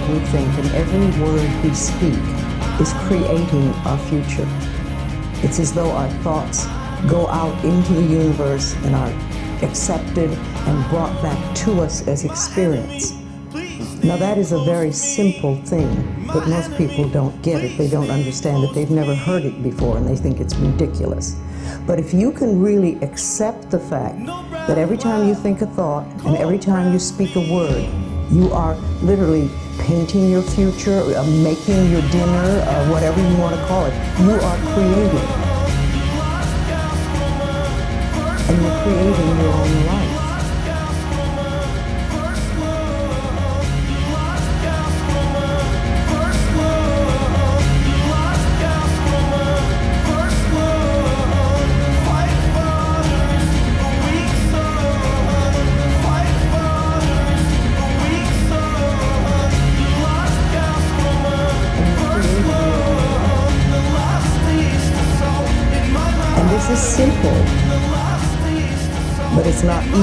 We think and every word we speak is creating our future. It's as though our thoughts go out into the universe and are accepted and brought back to us as experience. Now, that is a very simple thing, but most people don't get it. They don't understand it. They've never heard it before and they think it's ridiculous. But if you can really accept the fact that every time you think a thought and every time you speak a word, you are literally painting your future, uh, making your dinner, uh, whatever you want to call it. You are creating. And you're creating your own life.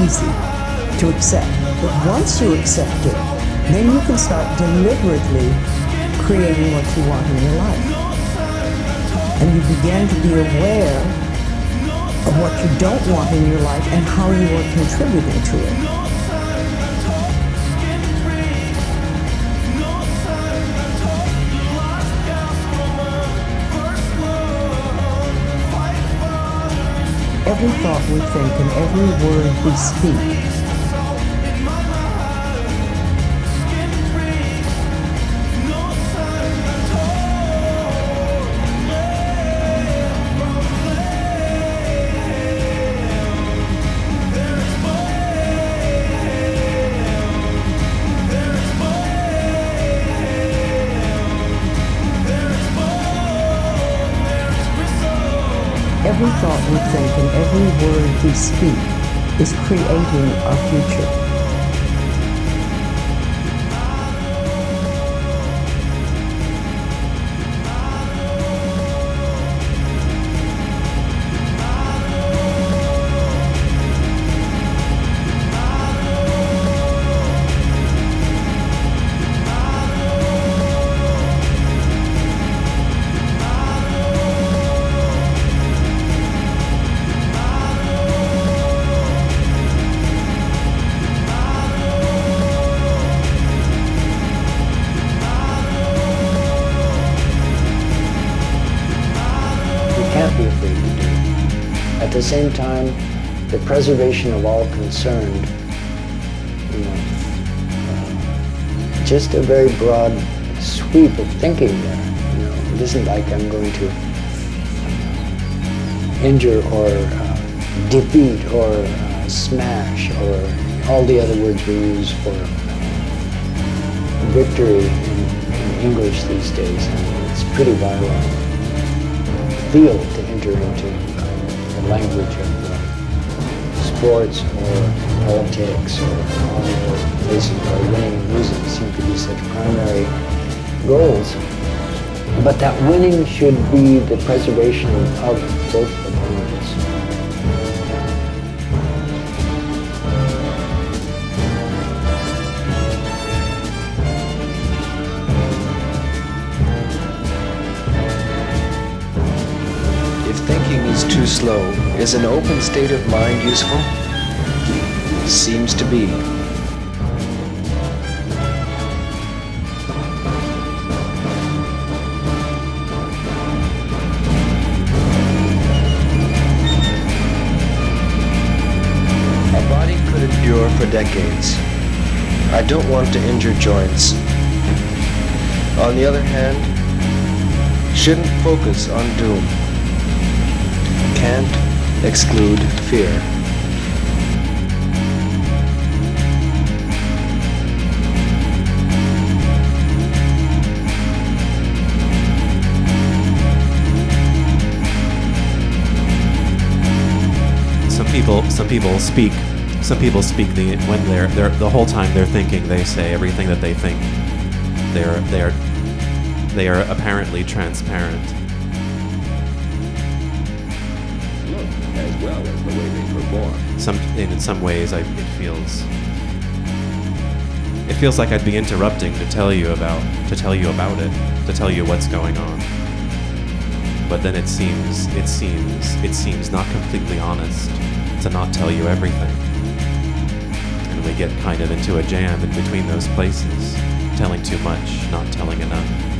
Easy to accept. But once you accept it, then you can start deliberately creating what you want in your life. And you begin to be aware of what you don't want in your life and how you are contributing to it. Every thought we think and every word we speak Every thought we think and every word we speak is creating our future. Same time, the preservation of all concerned, you know, uh, just a very broad sweep of thinking there. You know, it isn't like I'm going to injure or uh, defeat or uh, smash or all the other words we use for victory in, in English these days. I mean, it's pretty violent field to enter into uh, language of uh, sports or politics or the places where winning losing seem to be such primary goals. But that winning should be the preservation of both slow, is an open state of mind useful? Seems to be. A body could endure for decades. I don't want to injure joints. On the other hand, shouldn't focus on doom. Can't exclude fear. Some people, some people speak. Some people speak the when they're they're the whole time they're thinking. They say everything that they think. They're they're they are apparently transparent. As well as the way they perform. Some in some ways, I, it feels it feels like I'd be interrupting to tell you about to tell you about it, to tell you what's going on. But then it seems it seems it seems not completely honest to not tell you everything. And we get kind of into a jam in between those places, telling too much, not telling enough.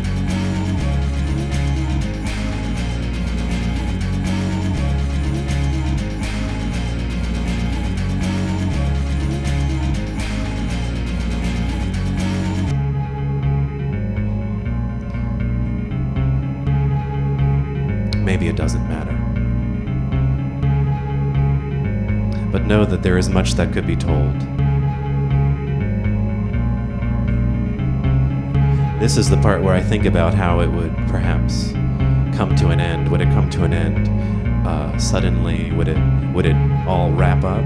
Much that could be told. This is the part where I think about how it would perhaps come to an end. Would it come to an end uh, suddenly? Would it would it all wrap up?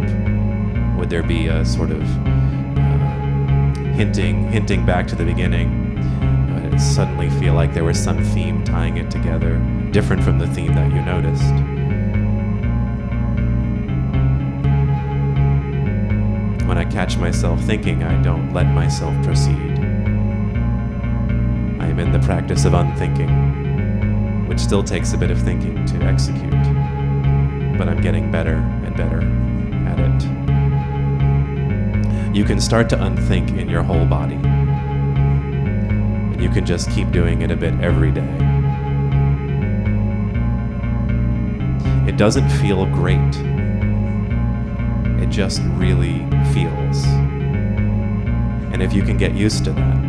Would there be a sort of uh, hinting hinting back to the beginning? Suddenly feel like there was some theme tying it together, different from the theme that you noticed? Catch myself thinking, I don't let myself proceed. I am in the practice of unthinking, which still takes a bit of thinking to execute, but I'm getting better and better at it. You can start to unthink in your whole body, and you can just keep doing it a bit every day. It doesn't feel great. Just really feels. And if you can get used to that,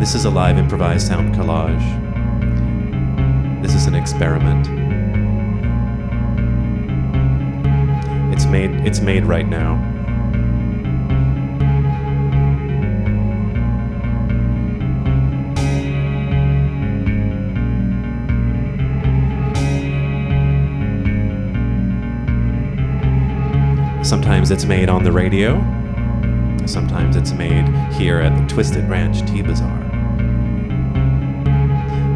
This is a live improvised sound collage. This is an experiment. It's made it's made right now. Sometimes it's made on the radio. Sometimes it's made here at the Twisted Branch Tea Bazaar.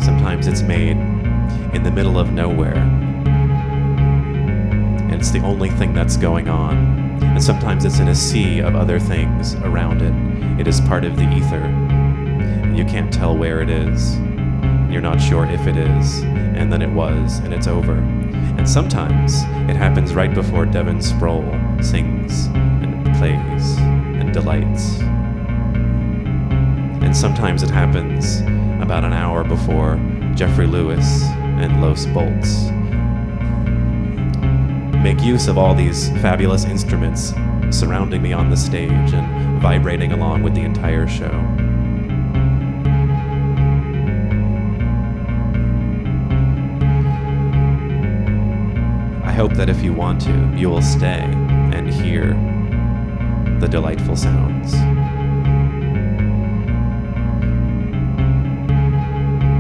Sometimes it's made in the middle of nowhere. And it's the only thing that's going on. And sometimes it's in a sea of other things around it. It is part of the ether. You can't tell where it is. You're not sure if it is. And then it was, and it's over. And sometimes it happens right before Devin Sproul sings and plays and delights. And sometimes it happens about an hour before Jeffrey Lewis and Los Bolts make use of all these fabulous instruments surrounding me on the stage and vibrating along with the entire show. I hope that if you want to, you will stay hear the delightful sounds.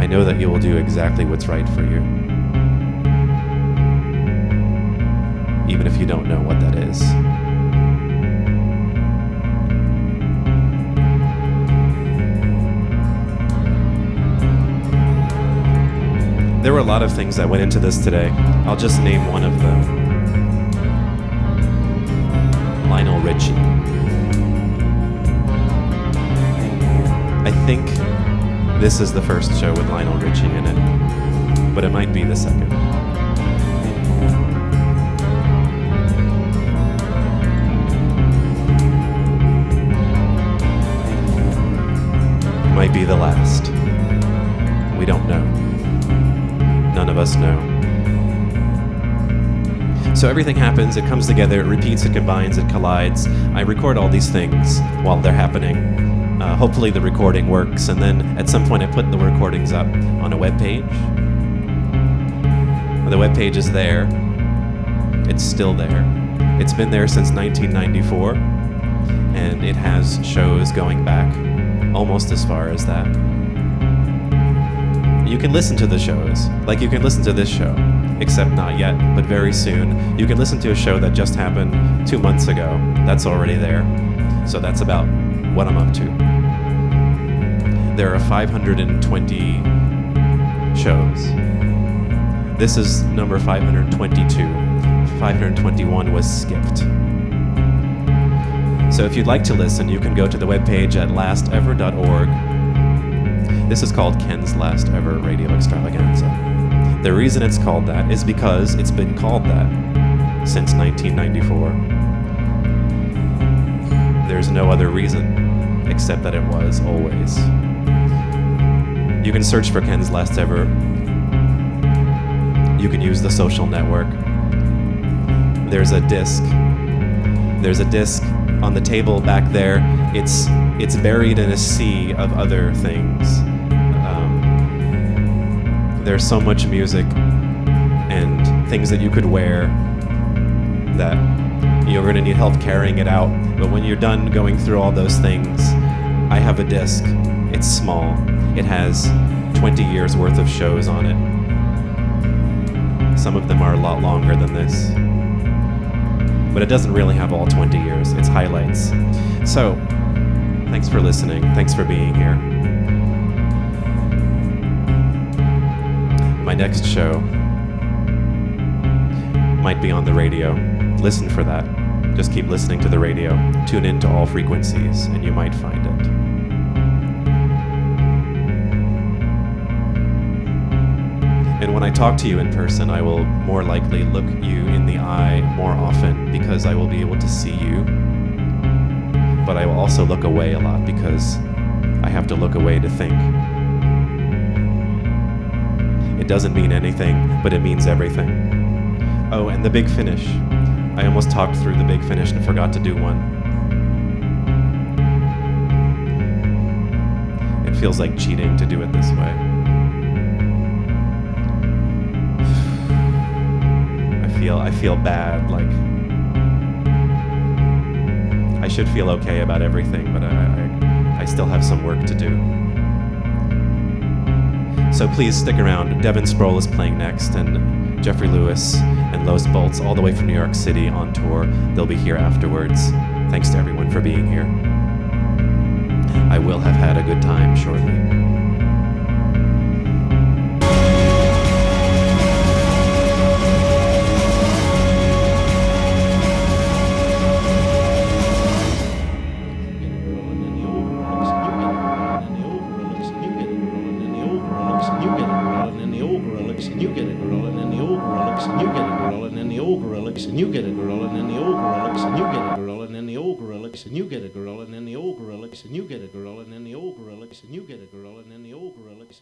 I know that you will do exactly what's right for you. Even if you don't know what that is. There were a lot of things that went into this today. I'll just name one of them. Lionel Richie. I think this is the first show with Lionel Richie in it, but it might be the second. Might be the last. We don't know. None of us know. So everything happens, it comes together, it repeats, it combines, it collides. I record all these things while they're happening. Uh, hopefully the recording works, and then at some point I put the recordings up on a web page. The web page is there. It's still there. It's been there since 1994, and it has shows going back almost as far as that. You can listen to the shows, like you can listen to this show, except not yet, but very soon. You can listen to a show that just happened two months ago. That's already there. So that's about what I'm up to. There are 520 shows. This is number 522. 521 was skipped. So if you'd like to listen, you can go to the webpage at lastever.org. This is called Ken's Last Ever Radio Extravaganza. The reason it's called that is because it's been called that since 1994. There's no other reason except that it was always. You can search for Ken's Last Ever. You can use the social network. There's a disc. There's a disc on the table back there. It's it's buried in a sea of other things. There's so much music and things that you could wear that you're going to need help carrying it out. But when you're done going through all those things, I have a disc. It's small. It has 20 years worth of shows on it. Some of them are a lot longer than this. But it doesn't really have all 20 years. It's highlights. So, thanks for listening. Thanks for being here. My next show might be on the radio. Listen for that. Just keep listening to the radio. Tune in to all frequencies, and you might find it. And when I talk to you in person, I will more likely look you in the eye more often because I will be able to see you. But I will also look away a lot because I have to look away to think. It doesn't mean anything, but it means everything. Oh, and the big finish. I almost talked through the big finish and forgot to do one. It feels like cheating to do it this way. I feel I feel bad like I should feel okay about everything, but I, I, I still have some work to do. So please stick around. Devin Sproul is playing next, and Jeffrey Lewis and Los Bolts, all the way from New York City on tour. They'll be here afterwards. Thanks to everyone for being here. I will have had a good time shortly.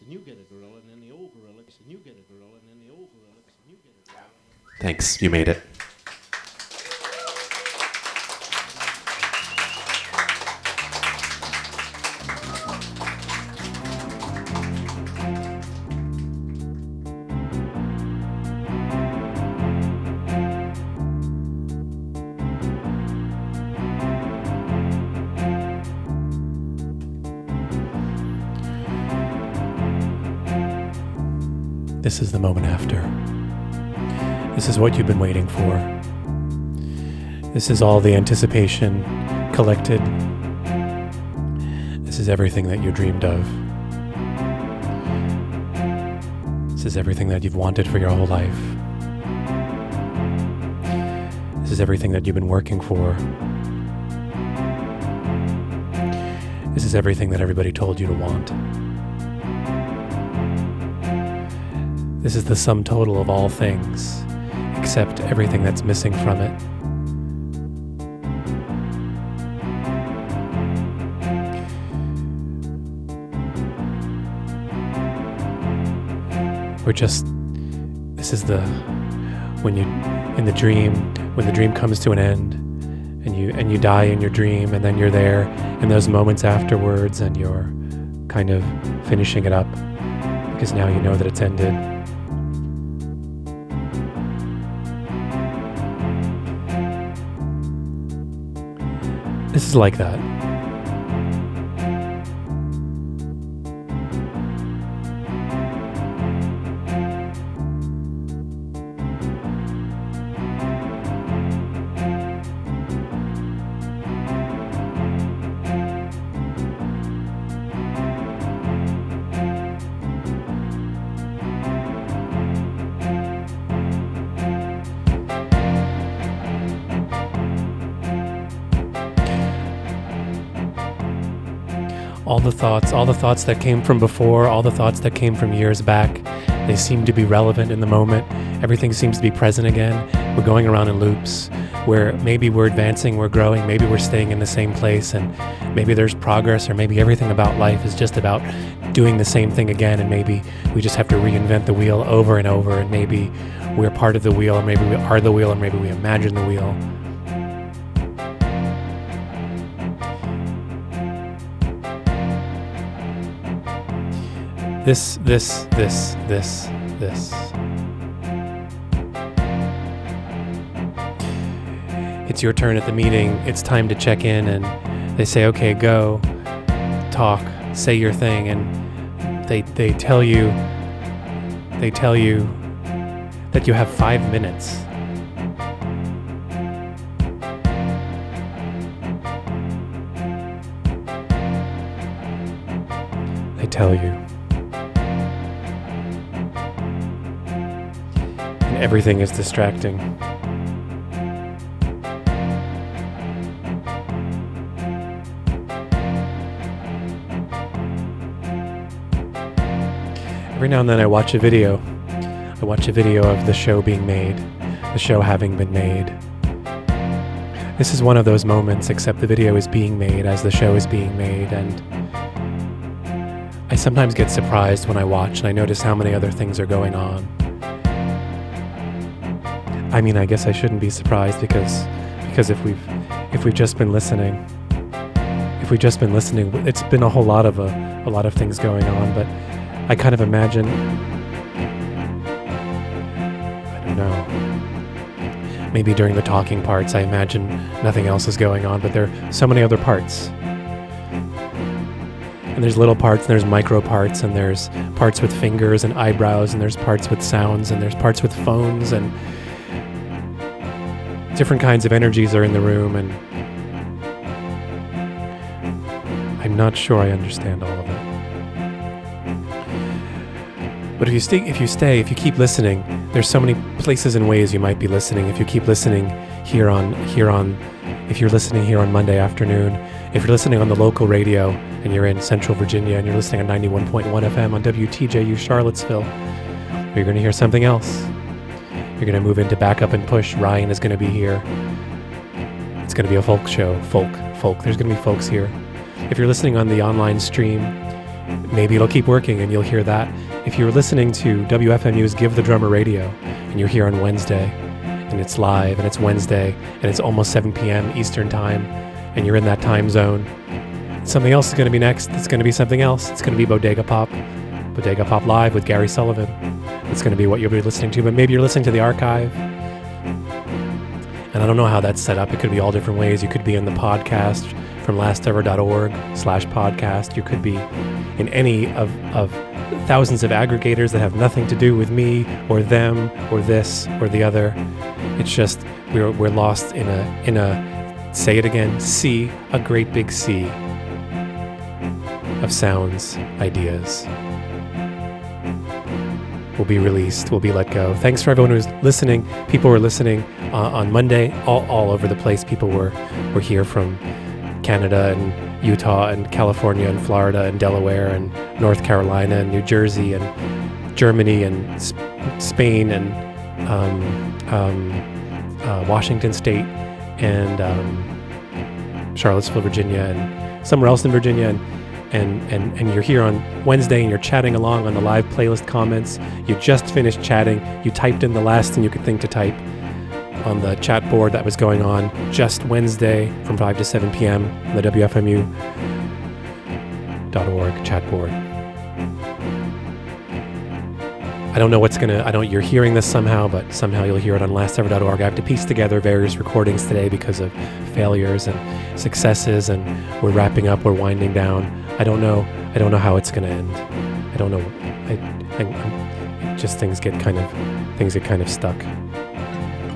And you get a girl, and then the old looks, and you get a girl, and then the old looks, and you get a girl. Thanks, you made it. Moment after. This is what you've been waiting for. This is all the anticipation collected. This is everything that you dreamed of. This is everything that you've wanted for your whole life. This is everything that you've been working for. This is everything that everybody told you to want. This is the sum total of all things, except everything that's missing from it. We're just, this is the, when you, in the dream, when the dream comes to an end, and you and you die in your dream and then you're there in those moments afterwards and you're kind of finishing it up because now you know that it's ended like that thoughts, all the thoughts that came from before, all the thoughts that came from years back, they seem to be relevant in the moment. Everything seems to be present again. We're going around in loops where maybe we're advancing, we're growing, maybe we're staying in the same place, and maybe there's progress, or maybe everything about life is just about doing the same thing again, and maybe we just have to reinvent the wheel over and over, and maybe we're part of the wheel, or maybe we are the wheel, or maybe we imagine the wheel. This, this, this, this, this. It's your turn at the meeting. It's time to check in, and they say, okay, go, talk, say your thing. And they, they tell you, they tell you that you have five minutes. They tell you. Everything is distracting. Every now and then I watch a video. I watch a video of the show being made, the show having been made. This is one of those moments, except the video is being made as the show is being made, and I sometimes get surprised when I watch and I notice how many other things are going on. I mean, I guess I shouldn't be surprised because because if we've if we've just been listening, if we've just been listening, it's been a whole lot of a, a lot of things going on. But I kind of imagine, I don't know. Maybe during the talking parts, I imagine nothing else is going on, but there are so many other parts. And there's little parts, and there's micro parts, and there's parts with fingers and eyebrows, and there's parts with sounds, and there's parts with phones, and different kinds of energies are in the room, and I'm not sure I understand all of it. But if you stay, if you stay, if you keep listening, there's so many places and ways you might be listening. If you keep listening here on here on, if you're listening here on Monday afternoon, if you're listening on the local radio and you're in Central Virginia and you're listening on 91.1 FM on WTJU Charlottesville, you're going to hear something else. You're going to move into backup and push. Ryan is going to be here. It's going to be a folk show. Folk, folk. There's going to be folks here. If you're listening on the online stream, maybe it'll keep working and you'll hear that. If you're listening to WFMU's Give the Drummer Radio and you're here on Wednesday and it's live and it's Wednesday and it's almost 7 p.m. Eastern Time and you're in that time zone, something else is going to be next. It's going to be something else. It's going to be Bodega Pop. Bodega Pop Live with Gary Sullivan. It's going to be what you'll be listening to, but maybe you're listening to the archive. And I don't know how that's set up. It could be all different ways. You could be in the podcast from lastever.org slash podcast. You could be in any of, of thousands of aggregators that have nothing to do with me or them or this or the other. It's just we're we're lost in a in a say it again sea a great big sea of sounds, ideas. Will be released. Will be let go. Thanks for everyone who's listening. People were listening uh, on Monday, all, all over the place. People were were here from Canada and Utah and California and Florida and Delaware and North Carolina and New Jersey and Germany and Sp- Spain and um, um, uh, Washington State and um, Charlottesville, Virginia, and somewhere else in Virginia. And, and, and, and you're here on Wednesday and you're chatting along on the live playlist comments. You just finished chatting. You typed in the last thing you could think to type on the chat board that was going on just Wednesday from 5 to 7 p.m. on the WFMU.org chat board. I don't know what's gonna. I don't. You're hearing this somehow, but somehow you'll hear it on lastever.org. I have to piece together various recordings today because of failures and successes, and we're wrapping up. We're winding down. I don't know. I don't know how it's gonna end. I don't know. I, I, I'm- um, just things get kind of things get kind of stuck.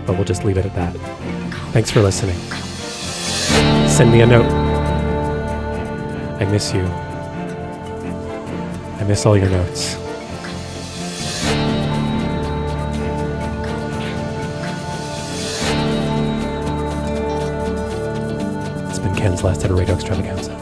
But we'll just leave it at that. Thanks for listening. Send me a note. I miss you. I miss all your notes. It's been Ken's last ever radio extravaganza.